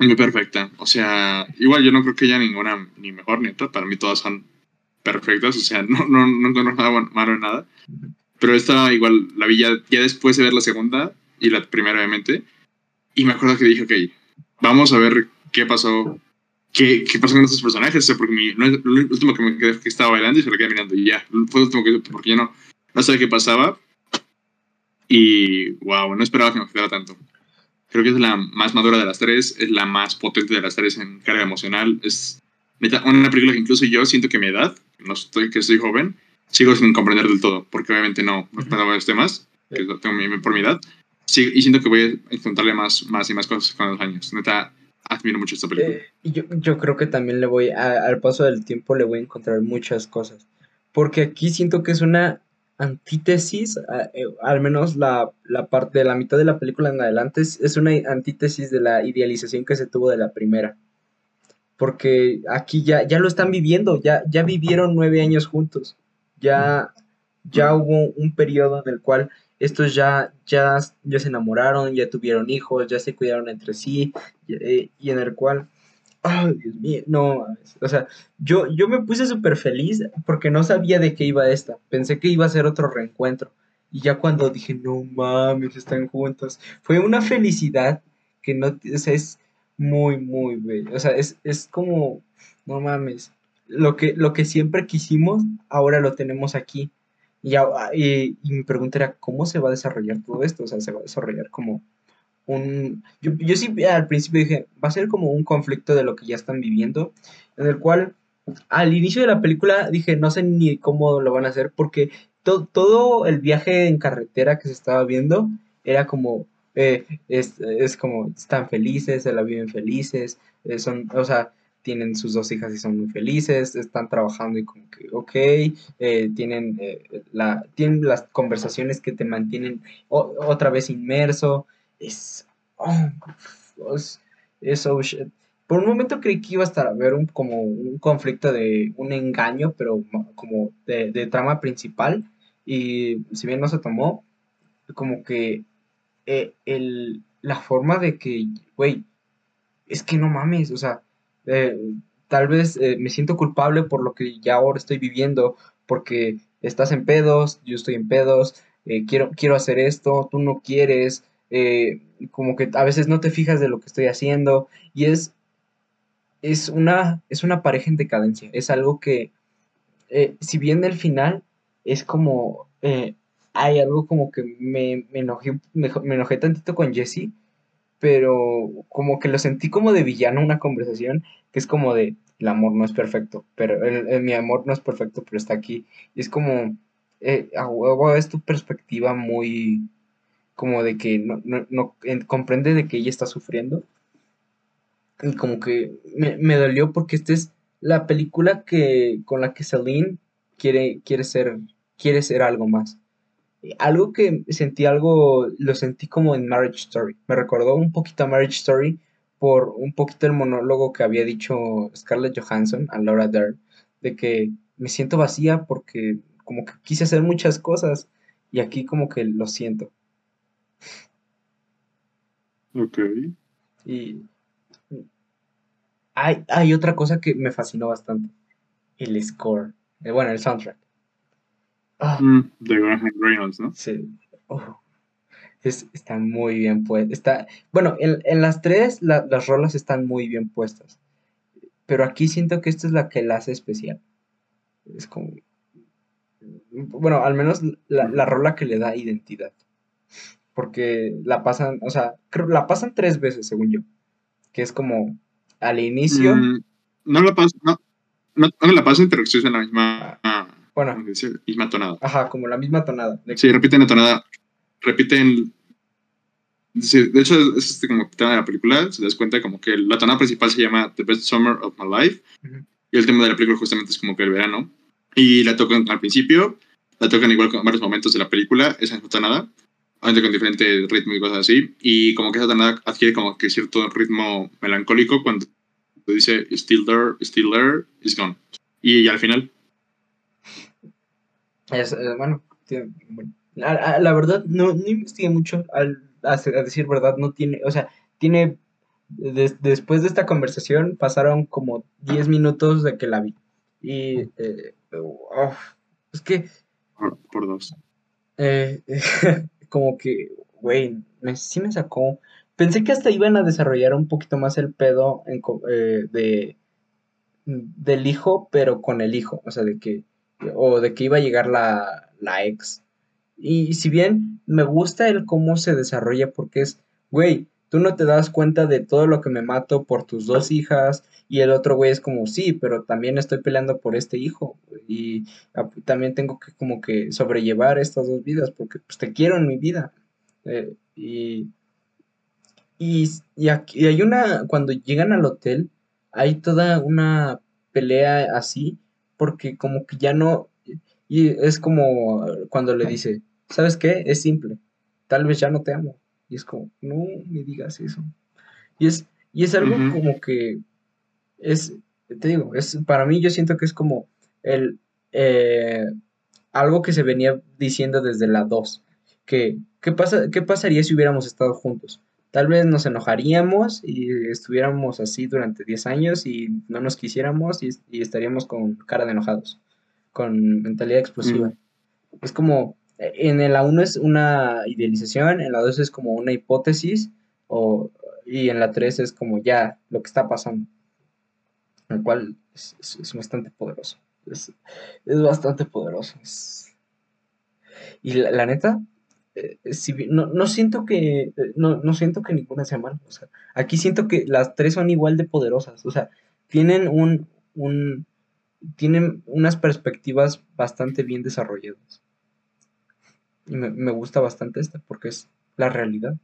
muy perfecta. O sea, igual yo no creo que haya ninguna ni mejor ni otra. Para mí todas son perfectas. O sea, no, no, no encuentro nada malo en nada. Pero esta igual la vi ya, después de ver la segunda y la primera obviamente. Y me acuerdo que dije, ok, vamos a ver qué pasó. ¿Qué, qué pasó con estos personajes? O sea, porque mi, lo último que me quedé que estaba bailando y se lo quedé mirando ya. Fue lo último que porque yo no, no sabía qué pasaba y wow, no esperaba que me afectara tanto. Creo que es la más madura de las tres, es la más potente de las tres en carga emocional. Es una película que incluso yo siento que mi edad, no estoy, que soy joven, sigo sin comprender del todo, porque obviamente no, no esperaba los temas, que tengo por mi edad, sí, y siento que voy a encontrarle más, más y más cosas con los años. Neta, admiro mucho esta película. Eh, yo, yo creo que también le voy, al paso del tiempo, le voy a encontrar muchas cosas, porque aquí siento que es una antítesis, eh, al menos la, parte de la mitad de la película en adelante, es, una antítesis de la idealización que se tuvo de la primera. Porque aquí ya, ya lo están viviendo, ya, ya vivieron nueve años juntos, ya, ya hubo un periodo en el cual estos ya, ya, ya se enamoraron, ya tuvieron hijos, ya se cuidaron entre sí, y eh, en el cual Ay, Dios mío, no, o sea, yo, yo me puse súper feliz porque no sabía de qué iba esta. Pensé que iba a ser otro reencuentro. Y ya cuando dije, no mames, están juntos, fue una felicidad que no, es muy, muy bello. O sea, es, es como, no mames, lo que, lo que siempre quisimos, ahora lo tenemos aquí. Y, y, y mi pregunta era, ¿cómo se va a desarrollar todo esto? O sea, se va a desarrollar como un... Yo, yo sí al principio dije, va a ser como un conflicto de lo que ya están viviendo, en el cual al inicio de la película dije, no sé ni cómo lo van a hacer, porque todo el viaje en carretera que se estaba viendo era como, eh, es, es, como, están felices, se la viven felices, eh, son, o sea, tienen sus dos hijas y son muy felices, están trabajando y como que, ok, eh, tienen, la, tienen las conversaciones que te mantienen otra vez inmerso, es, oh, es, oh, Por un momento creí que iba a estar a ver un, como un conflicto de un engaño, pero como de, trama principal. Y si bien no se tomó, como que eh, el, la forma de que, güey, es que no mames, o sea, eh, tal vez eh, me siento culpable por lo que ya ahora estoy viviendo, porque estás en pedos, yo estoy en pedos, quiero, quiero hacer esto, tú no quieres, eh, como que a veces no te fijas de lo que estoy haciendo y es, es, una, es una pareja en decadencia, es algo que, eh, si bien el final es como, eh, hay algo como que me, me, enojé, me, enojé tantito con Jesse, pero como que lo sentí como de villano una conversación, que es como de, el amor no es perfecto, pero mi amor no es perfecto, pero está aquí. Y es como, eh, es tu perspectiva muy, como de que no, no, comprende de que ella está sufriendo. Y como que me, dolió porque esta es la película que, con la que Celine quiere, quiere ser quiere ser algo más. Algo que sentí algo, lo sentí como en Marriage Story. Me recordó un poquito a Marriage Story por un poquito el monólogo que había dicho Scarlett Johansson a Laura Dern, de que me siento vacía porque como que quise hacer muchas cosas y aquí como que lo siento. Ok. Y hay, hay otra cosa que me fascinó bastante. El score. Eh, bueno, el soundtrack. Ah. Mm, de Graham Reynolds, ¿no? Sí. Oh, está muy bien puesto. Está, bueno, en, las tres las rolas están muy bien puestas. Pero aquí siento que esta es la que la hace especial. Es como. Bueno, al menos la, la rola que le da identidad. Porque la pasan, o sea, creo, la pasan tres veces, según yo. Que es como al inicio. Mm, no la pasan, no, no, la pasan, pero en la misma. Ah, bueno. Misma tonada. Ajá, como la misma tonada. Sí, repiten la tonada. Repiten. de hecho, es este como tema de la película. Se das cuenta como que la tonada principal se llama The Best Summer of My Life. Y el tema de la película justamente es como que el verano. Y la tocan al principio. La tocan igual con varios momentos de la película. Esa misma tonada obviamente con diferentes ritmos y cosas así, y como que esa tonada adquiere como que cierto ritmo melancólico cuando dice still there, still there, is gone. Y, al final. Es, eh, bueno, la, verdad, no, no investigué mucho, al, a, decir verdad, no tiene, o sea, tiene, después de esta conversación pasaron como 10 minutos de que la vi. Y eh, es que... Por, dos. Eh, como que, güey, sí me sacó. Pensé que hasta iban a desarrollar un poquito más el pedo eh, de, del hijo, pero con el hijo, o sea, de que, o de que iba a llegar la, la ex. Y si bien me gusta el cómo se desarrolla, porque es, güey, tú no te das cuenta de todo lo que me mato por tus dos hijas y el otro güey es como, sí, pero también estoy peleando por este hijo y también tengo que como que sobrellevar estas dos vidas porque pues te quiero en mi vida. Eh, y, y, y, aquí, hay una, cuando llegan al hotel, hay toda una pelea así porque como que ya no, y es como cuando le dice, ¿sabes qué? Es simple, tal vez ya no te amo. Y es como, no me digas eso. Y es, y es algo como que es, te digo, es, para mí yo siento que es como el, eh, algo que se venía diciendo desde la 2, que ¿qué, pasa, ¿qué pasaría si hubiéramos estado juntos? Tal vez nos enojaríamos y estuviéramos así durante 10 años y no nos quisiéramos y, estaríamos con cara de enojados, con mentalidad explosiva. Es como, en la 1 es una idealización, en la 2 es como una hipótesis o, y en la 3 es como ya lo que está pasando el cual es, bastante poderoso. Es, bastante poderoso. Y la, neta, eh, no, siento que eh, no, siento que ninguna sea mala. Sea, aquí siento que las tres son igual de poderosas. O sea, tienen un, un tienen unas perspectivas bastante bien desarrolladas. Y me, gusta bastante esta porque es la realidad.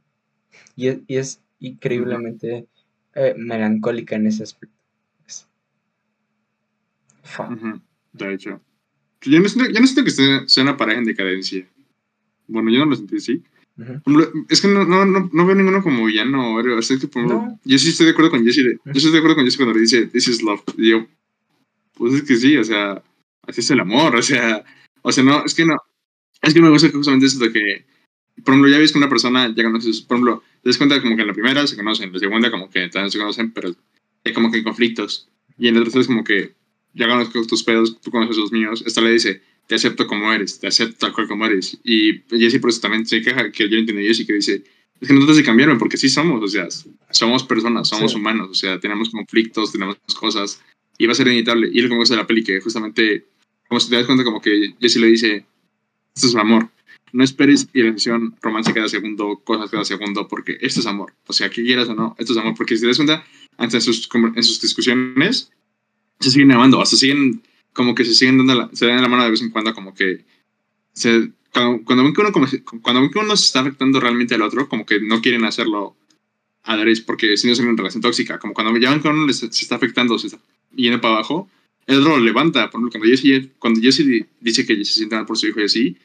Y es, increíblemente eh, melancólica en ese aspecto. De hecho. Yo no, siento, no que sea, una pareja en decadencia. Bueno, yo no lo sentí así. Es que no, no, no, no, veo ninguno como villano. O sea, Yo sí estoy de acuerdo con Jesse. Yo estoy de acuerdo con Jesse cuando le dice This is love. Y yo, pues es que sí, o sea, así es el amor. O sea, o sea, no, es que no. Es que me gusta justamente eso de que, por ejemplo, ya ves que una persona ya conoces, por ejemplo, te das cuenta como que en la primera se conocen, en la segunda como que también se conocen, pero hay como que hay conflictos. Y en la tercera es como que ya conozco tus pedos, tú conoces los míos. Esta le dice, te acepto como eres, te acepto tal cual como eres. Y Jesse por eso también se queja, que yo entiendo a Jesse que dice, es que nosotros se cambiaron porque sí somos, o sea, somos personas, somos humanos, o sea, tenemos conflictos, tenemos cosas, y va a ser inevitable. Y es como de la peli, que justamente, como si te das cuenta, como que Jesse le dice, esto es amor. No esperes relación romance cada segundo, cosas cada segundo, porque esto es amor. O sea, que quieras o no, esto es amor. Porque si te das cuenta, antes sus, en sus discusiones, se siguen amando, hasta siguen como que se siguen dando la, se dan la mano de vez en cuando, como que cuando, ven que uno, cuando ven que uno se está afectando realmente al otro, como que no quieren hacerlo a la vez porque si no es una relación tóxica, como cuando ya ven que uno se, está afectando, se está yendo para abajo, el otro lo levanta. Por ejemplo, cuando Jesse, cuando Jesse dice que se siente mal por su hijo y así,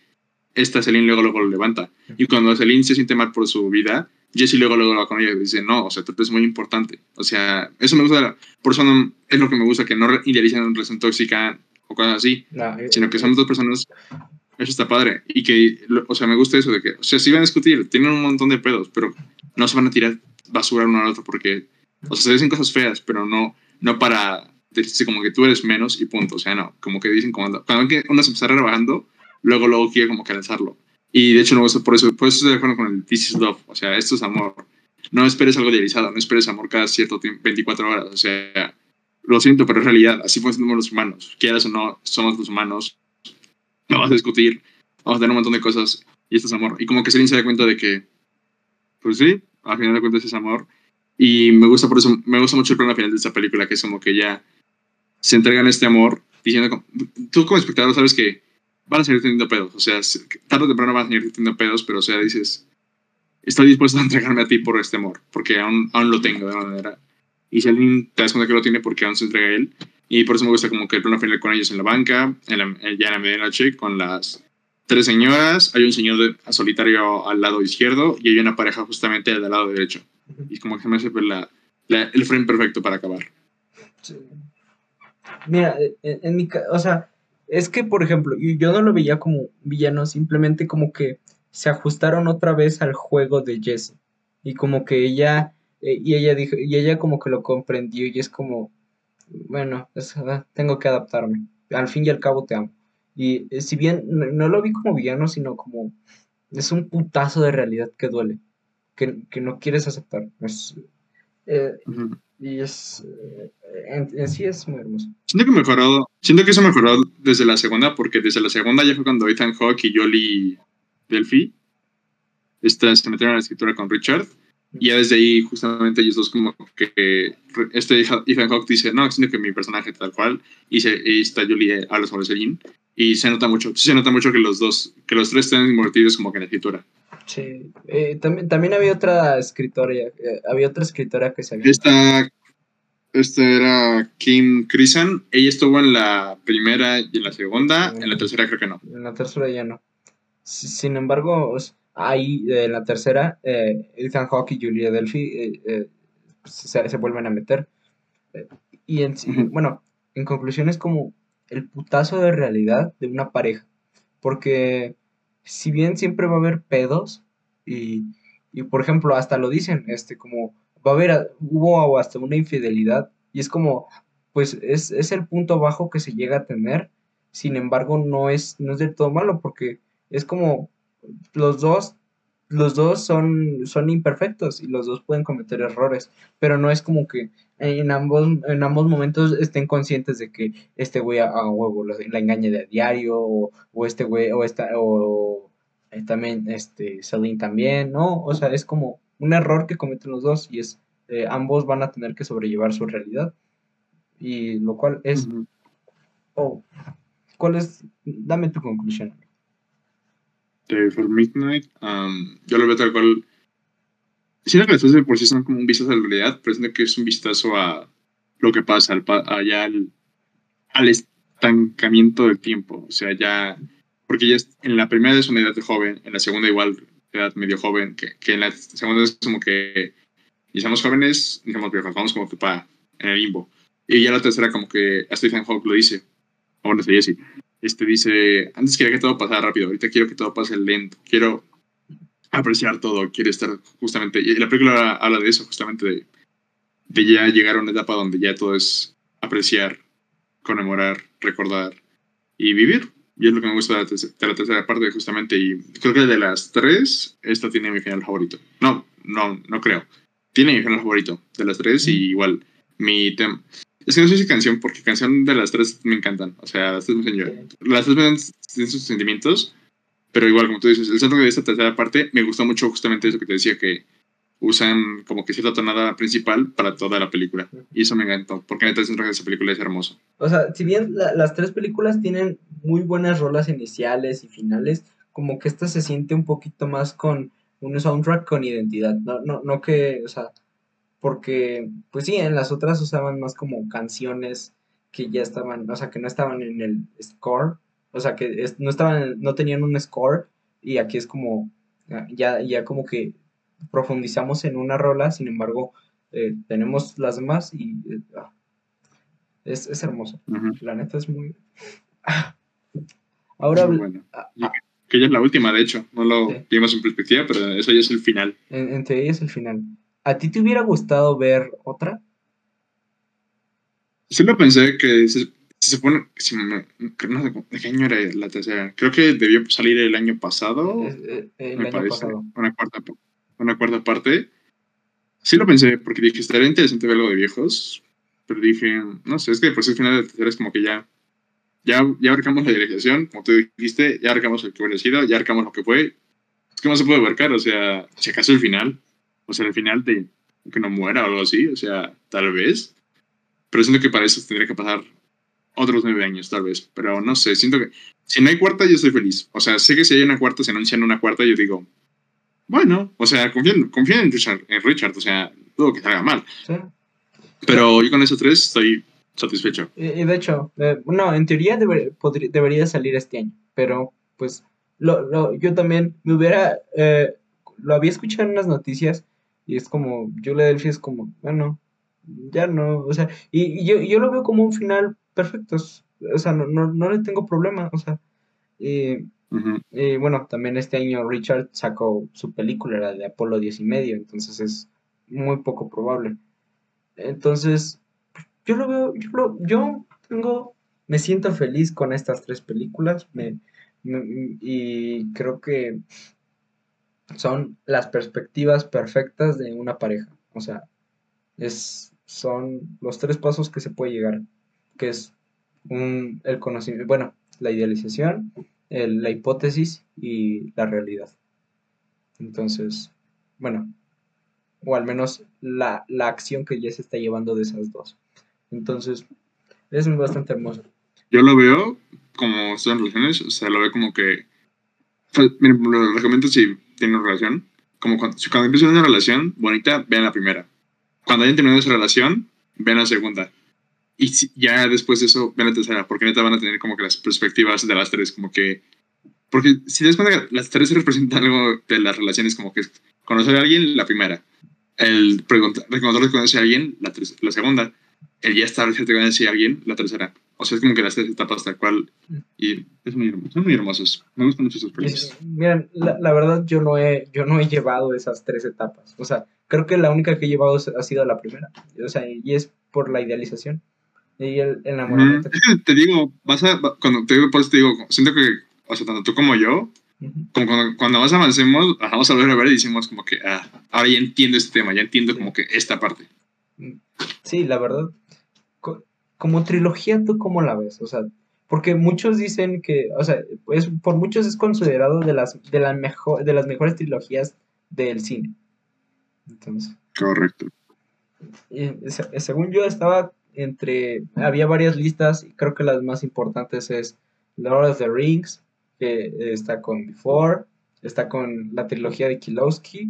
esta Celine luego, luego lo levanta. Y cuando Celine se siente mal por su vida, Jesse luego, luego va con ella y dice, no, o sea, tú es muy importante. O sea, eso me gusta, por eso no, es lo que me gusta, que no idealicen una relación tóxica o cosas así, eh, sino que son dos personas, eso está padre. Y que, o sea, me gusta eso de que, o sea, sí van a discutir, tienen un montón de pedos, pero no se van a tirar basura uno al otro porque, o sea, se dicen cosas feas, pero no, no para decirse como que tú eres menos y punto. O sea, no, como que dicen cuando, cuando uno se está rebajando, luego, luego quiere como que lanzarlo. Y de hecho, no, por eso, por eso estoy de acuerdo con el This is Love. O sea, esto es amor. No esperes algo idealizado, no esperes amor cada cierto tiempo, 24 horas. O sea, lo siento, pero es realidad. Así funcionamos los humanos. Quieras o no, somos los humanos. No vas a discutir, vamos a tener un montón de cosas. Y esto es amor. Y como que Celine se da cuenta de que, pues sí, al final de cuentas es amor. Y me gusta por eso, me gusta mucho el plan final de esta película, que es como que ya se entregan este amor, diciendo, tú como espectador sabes que van a seguir teniendo pedos, o sea, tarde o temprano van a seguir teniendo pedos, pero o sea, dices, estoy dispuesto a entregarme a ti por este amor, porque aún, aún lo tengo de alguna manera. Y si alguien te das cuenta que lo tiene, porque aún se entrega a él. Y por eso me gusta como que el plano final con ellos en la banca, en la, ya en la medianoche, con las tres señoras, hay un señor de, solitario al lado izquierdo y hay una pareja justamente al lado derecho. Y como que se me hace pues, la, el frame perfecto para acabar. Sí. Mira, e, e, en, mi o sea, es que, por ejemplo, yo no lo veía como villano, simplemente como que se ajustaron otra vez al juego de Jesse. Y como que ella, eh, y ella dijo, y ella como que lo comprendió y es como, bueno, tengo que adaptarme. Al fin y al cabo te amo. Y eh, si bien no, lo vi como villano, sino como, es un putazo de realidad que duele, que, que no quieres aceptar. Es, eh, y es, eh, en, sí es muy hermoso. Siento que mejorado, siento que eso mejoró desde la segunda, porque desde la segunda ya fue cuando Ethan Hawke y Jolie Delphi esta, se metieron a la escritura con Richard. Y ya desde ahí, justamente ellos dos, como que este Ethan Hawke dice: No, siento que mi personaje tal cual. Y, se, y está Jolie habla sobre Celine. Y se nota mucho, se nota mucho que los dos, que los tres están invertidos como que en la escritura. Sí, eh, también, también había otra escritora, eh, había otra escritora que se había... Esta, esta era Kim Krisen, ella estuvo en la primera y en la segunda, en la tercera creo que no. En la tercera ya no. Sin embargo, ahí en la tercera, eh, Ethan Hawke y Julia Delphi se, se, vuelven a meter. y en, bueno, en conclusión es como el putazo de realidad de una pareja. Porque si bien siempre va a haber pedos, y, por ejemplo, hasta lo dicen, este, como va a haber, hubo hasta una infidelidad, y es como, pues es, es el punto bajo que se llega a tener, sin embargo, no es, no es del todo malo, porque es como los dos los dos son, son imperfectos y los dos pueden cometer errores, pero no es como que en ambos, en ambos momentos estén conscientes de que este güey a, huevo la engañe de a diario o, este güey o esta o eh, también este Celine también, ¿no? O sea, es como un error que cometen los dos y es eh, ambos van a tener que sobrellevar su realidad y lo cual es oh, ¿cuál es? Dame tu conclusión de For Midnight, yo lo veo tal cual. Siento que las cosas de por sí son como un vistazo a la realidad, pero siento que es un vistazo a lo que pasa, al, allá al, estancamiento del tiempo. O sea, ya. Porque ya en la primera es una edad de joven, en la segunda igual, edad medio joven, que, en la segunda es como que. Y somos jóvenes, digamos viejos, vamos como que para en el limbo. Y ya la tercera, como que hasta Ethan Hawke lo dice. O bueno, sería así este dice, antes quería que todo pasara rápido, ahorita quiero que todo pase lento, quiero apreciar todo, quiero estar justamente, y la película habla de eso, justamente de, de ya llegar a una etapa donde ya todo es apreciar, conmemorar, recordar y vivir. Y es lo que me gusta de la, tercera, parte, justamente. Y creo que de las tres, esta tiene mi final favorito. No, no, no creo. Tiene mi final favorito de las tres y igual mi tema. Es que no sé si canción, porque canción de las tres me encantan. O sea, las tres me enseñan. Las tres me dan sus sentimientos, pero igual, como tú dices, el centro de esta tercera parte me gustó mucho justamente eso que te decía, que usan como que cierta tonada principal para toda la película. Y eso me encantó, porque neta el centro de esa película es hermoso. O sea, si bien las tres películas tienen muy buenas rolas iniciales y finales, como que esta se siente un poquito más con un soundtrack con identidad. No, no, no que, o sea, porque, pues sí, en las otras usaban más como canciones que ya estaban, o sea, que no estaban en el score, o sea, que no estaban, no tenían un score y aquí es como, ah, ya, ya como que profundizamos en una rola, sin embargo, eh, tenemos las demás y eh, ah, es, es, hermoso. La neta es muy... Ahora... Ah, que ya es la última, de hecho, no lo vimos en perspectiva, pero eso ya es el final. En, entre ellas el final. ¿A ti te hubiera gustado ver otra? Sí lo pensé que se, se supone, si no sé de qué año era la tercera. Creo que debió salir el año pasado. Eh, el me año parece. Pasado. Una cuarta, una cuarta parte. Sí lo pensé, porque dije, estaría interesante ver algo de viejos. Pero dije, no sé, es que por el final de la tercera es como que ya. Ya, ya abarcamos la dirección, como tú dijiste, ya abarcamos el que hubiera sido, ya abarcamos lo que fue. Es que no se puede abarcar, o sea, si acaso el final. O sea, el final de que no muera o algo así, o sea, tal vez. Pero siento que para eso tendría que pasar otros nueve años, tal vez. Pero no sé, siento que si no hay cuarta, yo estoy feliz. O sea, sé que si hay una cuarta, se anuncian una cuarta, yo digo, bueno, o sea, confío, en, Richard, en Richard, o sea, dudo que salga mal. Pero yo con esos tres estoy satisfecho. Y, de hecho, eh, no, en teoría debería salir este año, pero pues lo, lo, yo también me hubiera, eh, lo había escuchado en unas noticias y es como, Julia Delphi es como, bueno, ya no, o sea, y, yo, yo, lo veo como un final perfecto, o sea, no, no, no le tengo problema, o sea, y, bueno, también este año Richard sacó su película, la de Apolo 10 y medio, entonces es muy poco probable. Entonces, yo lo veo, yo, lo, yo tengo, me siento feliz con estas tres películas, me, y creo que son las perspectivas perfectas de una pareja, o sea, es, son los tres pasos que se puede llegar, que es un, el conocimiento, bueno, la idealización, la hipótesis y la realidad. Entonces, bueno, o al menos la, la, acción que ya se está llevando de esas dos. Entonces, es bastante hermoso. Yo lo veo como son relaciones, o sea, lo veo como que, pues, lo recomiendo si tienen una relación, como cuando, cuando empiezan una relación bonita, vean la primera cuando hayan terminado esa relación, ven la segunda. Y ya después de eso, ven la tercera, porque neta van a tener como que las perspectivas de las tres, como que... Porque si des cuenta que las tres representan algo de las relaciones, como que conocer a alguien, la primera. El reconocer que conoce a alguien, la, la segunda. El ya establecer que conoce a alguien, la tercera. O sea, es como que las tres etapas tal cual. Y es muy hermoso, son muy hermosos. Me gustan mucho esos películas. Miren, la, la, verdad yo no, he, yo no he llevado esas tres etapas. O sea, creo que la única que he llevado ha sido la primera. O sea, y es por la idealización y el enamoramiento. te digo, vas a, cuando te digo, por eso te digo, siento que, o sea, tanto tú como yo, como cuando, cuando, más avancemos, vamos a ver a ver y decimos como que, ah, ahora ya entiendo este tema, ya entiendo como que esta parte. Sí, la verdad. Como trilogía, ¿tú cómo la ves? O sea, porque muchos dicen que, o sea, es, por muchos es considerado de las, de, la mejor, de las mejores trilogías del cine. Entonces. Correcto. según yo estaba entre, había varias listas y creo que las más importantes es Lord of the Rings, que está con Before, está con la trilogía de Kilowski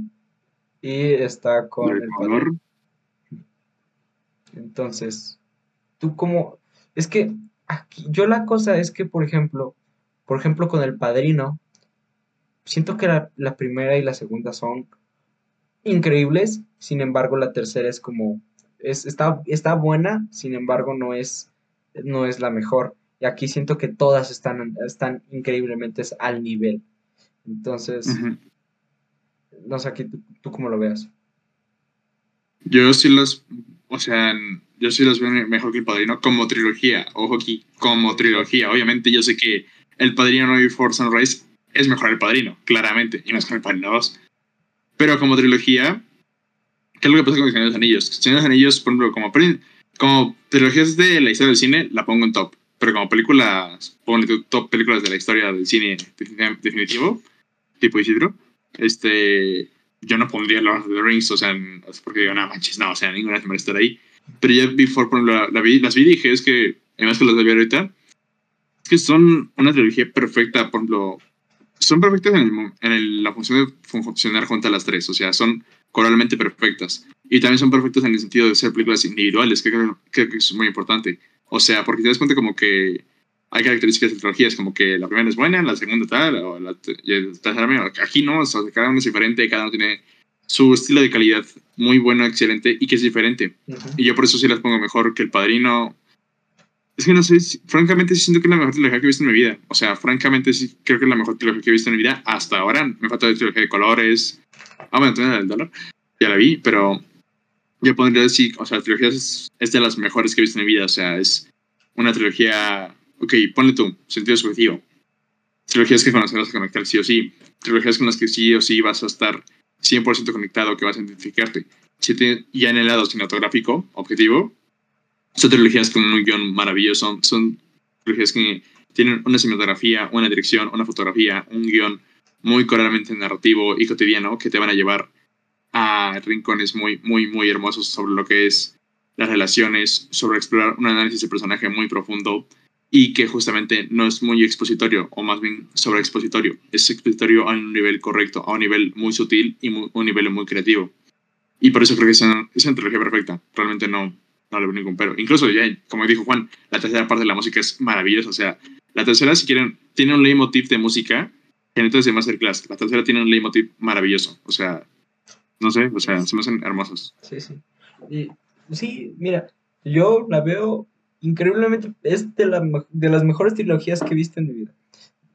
y está con el. Entonces, tú como, es que aquí, yo la cosa es que, por ejemplo, por ejemplo con el Padrino, siento que la primera y la segunda son increíbles, sin embargo la tercera es como, es, está, está buena, sin embargo no es, no es la mejor. Y aquí siento que todas están, están increíblemente al nivel. Entonces, no sé, aquí tú, tú cómo lo veas. Yo sí las, o sea, yo sí las veo mejor que El Padrino como trilogía. Ojo aquí, como trilogía. Obviamente yo sé que El Padrino No Before Sunrise es mejor El Padrino, claramente, y no es que El Padrino 2. Pero como trilogía, ¿qué es lo que pasa con El Señor de los Anillos? El Señor de los Anillos, por ejemplo, como, como trilogías de la historia del cine, la pongo en top. Pero como películas, pongo top películas de la historia del cine definitivo, tipo Isidro, este, yo no pondría Lord of the Rings, o sea, porque digo, no manches, no, o sea, ninguna vez me estar ahí. Pero ya Before, por ejemplo, la, vi, las vi y dije, es que, además que las de ahorita, es que son una trilogía perfecta, por ejemplo, son perfectas en, la función de funcionar junto a las tres, o sea, son coralmente perfectas. Y también son perfectas en el sentido de ser películas individuales, que creo, que es muy importante. O sea, porque te das cuenta como que hay características de trilogías, como que la primera es buena, la segunda tal, o la, el tercera, aquí no, o sea, cada uno es diferente, cada uno tiene su estilo de calidad muy bueno, excelente y que es diferente. Y yo por eso sí las pongo mejor que El Padrino. Es que no sé, francamente sí siento que es la mejor trilogía que he visto en mi vida. O sea, francamente sí creo que es la mejor trilogía que he visto en mi vida hasta ahora. Me falta la trilogía de colores. Ah, bueno, la del dólar. Ya la vi, pero yo pondría decir, o sea, la trilogía es, es, de las mejores que he visto en mi vida. O sea, es una trilogía, ok, ponle tú, sentido subjetivo. Trilogías que con las que vas a conectar sí o sí. Trilogías con las que sí o sí vas a estar 100% conectado que vas a identificarte. Si ya en el lado cinematográfico, objetivo, son trilogías con un guion maravilloso, son trilogías que tienen una cinematografía, una dirección, una fotografía, un guion muy claramente narrativo y cotidiano que te van a llevar a rincones muy, muy, muy hermosos sobre lo que es las relaciones, sobre explorar un análisis de personaje muy profundo, y que justamente no es muy expositorio, o más bien sobreexpositorio. Es expositorio a un nivel correcto, a un nivel muy sutil y un nivel muy creativo. Y por eso creo que es una, es trilogía perfecta. Realmente no, no le veo ningún pero. Incluso ya, como dijo Juan, la tercera parte de la música es maravillosa. O sea, la tercera, si quieren, tiene un leitmotiv de música que entonces de Masterclass. La tercera tiene un leitmotiv maravilloso. O sea, no sé, o sea, se me hacen hermosos. Sí, sí. Y, sí, mira, yo la veo increíblemente es de, la, de las mejores trilogías que he visto en mi vida.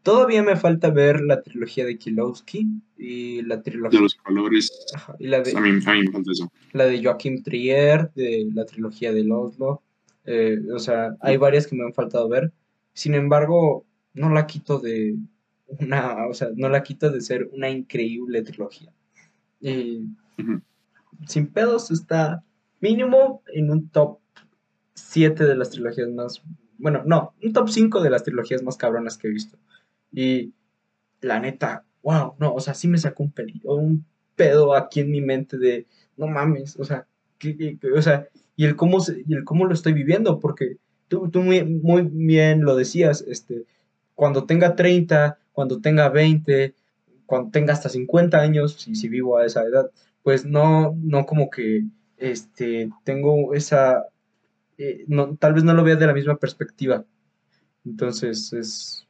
Todavía me falta ver la trilogía de Kilowski y la trilogía de los colores. y la de, a, mí, me falta eso. La de Joachim Trier, de la trilogía de Oslo. Eh, o sea, hay varias que me han faltado ver. Sin embargo, no la quito de una, o sea, no la quito de ser una increíble trilogía. Y sin pedos está mínimo en un top siete de las trilogías más, bueno, no, un top 5 de las trilogías más cabronas que he visto. Y la neta, wow, no, o sea, sí me sacó un, un pedo aquí en mi mente de, no mames, o sea, o sea, y el cómo, y el cómo lo estoy viviendo, porque tú, tú muy, muy bien lo decías, este, cuando tenga 30, cuando tenga 20, cuando tenga hasta 50 años, si, si vivo a esa edad, pues no, no como que, este, tengo esa, eh, no, tal vez no lo veas de la misma perspectiva. Entonces es...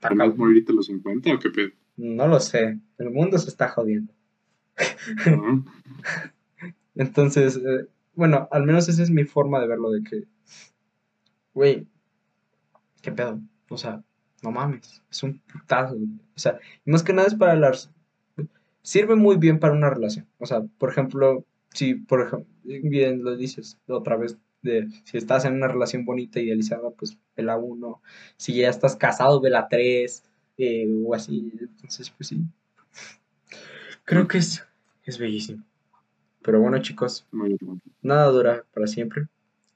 ¿Vas morir a los 50 o qué pedo? No lo sé. El mundo se está jodiendo. Entonces, eh, bueno, al menos esa es mi forma de verlo, de que, güey, ¿qué pedo? O sea, no mames, es un putazo. O sea, más que nada es para las... Sirve muy bien para una relación. O sea, por ejemplo, si, por ejemplo, bien lo dices otra vez, de si estás en una relación bonita, idealizada, pues vela uno. Si ya estás casado, vela tres. Eh, o así. Entonces, pues sí. Creo que es, es bellísimo. Pero bueno, chicos, nada dura para siempre.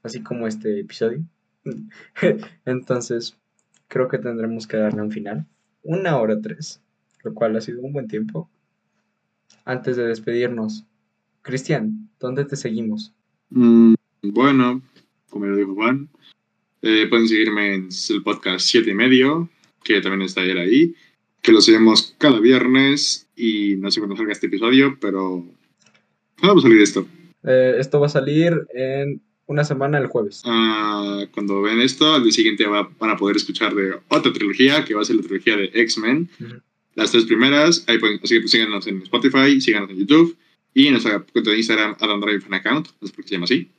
Así como este episodio. Entonces, creo que tendremos que darle un final. Una hora tres. Lo cual ha sido un buen tiempo. Antes de despedirnos, Cristian, ¿dónde te seguimos? Mm, bueno, como lo dijo Juan, eh, pueden seguirme en el podcast 7 y medio, que también está él ahí, que lo seguimos cada viernes y no sé cuándo salga este episodio, pero ¿cuándo va a salir esto? Eh, esto va a salir en una semana el jueves. Ah, cuando ven esto, al día siguiente van a poder escuchar de otra trilogía, que va a ser la trilogía de X-Men. Las tres primeras, ahí pueden, así que pues, síganos en Spotify, síganos en YouTube y en nuestra cuenta de Instagram, Adam Drive Fan Account, no sé por qué se llama así.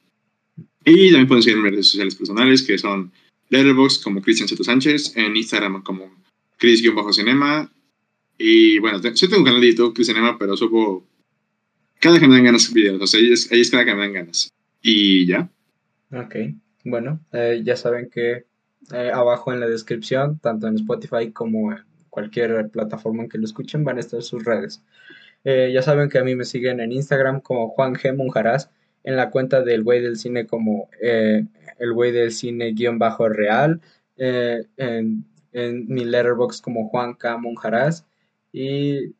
Y también pueden seguirme en redes sociales personales, que son Letterboxd como Cristian Seto Sánchez, en Instagram como Chris-Cinema. Y bueno, sí tengo un canal de YouTube, Chris Cinema, pero supo cada que me dan ganas videos. O sea, ahí cada que me dan ganas. Y ya. Ok, bueno, eh, ya saben que eh, abajo en la descripción, tanto en Spotify como en cualquier plataforma en que lo escuchen, van a estar sus redes. Eh, ya saben que a mí me siguen en Instagram como Juan G. Monjaraz en la cuenta del güey del cine como eh, el güey del cine guion bajo real, eh, en, mi letterbox como Juan K. Monjaraz y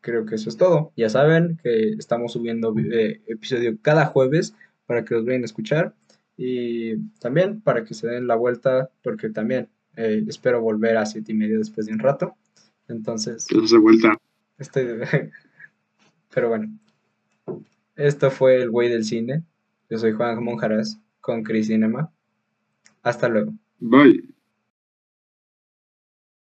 creo que eso es todo. Ya saben que estamos subiendo eh, episodio cada jueves para que los vayan a escuchar y también para que se den la vuelta porque también espero volver a siete y medio después de un rato. Entonces... de vuelta. Estoy... Pero bueno, esto fue El Güey del Cine. Yo soy Juan Monjaras con Cris Cinema. Hasta luego. Bye.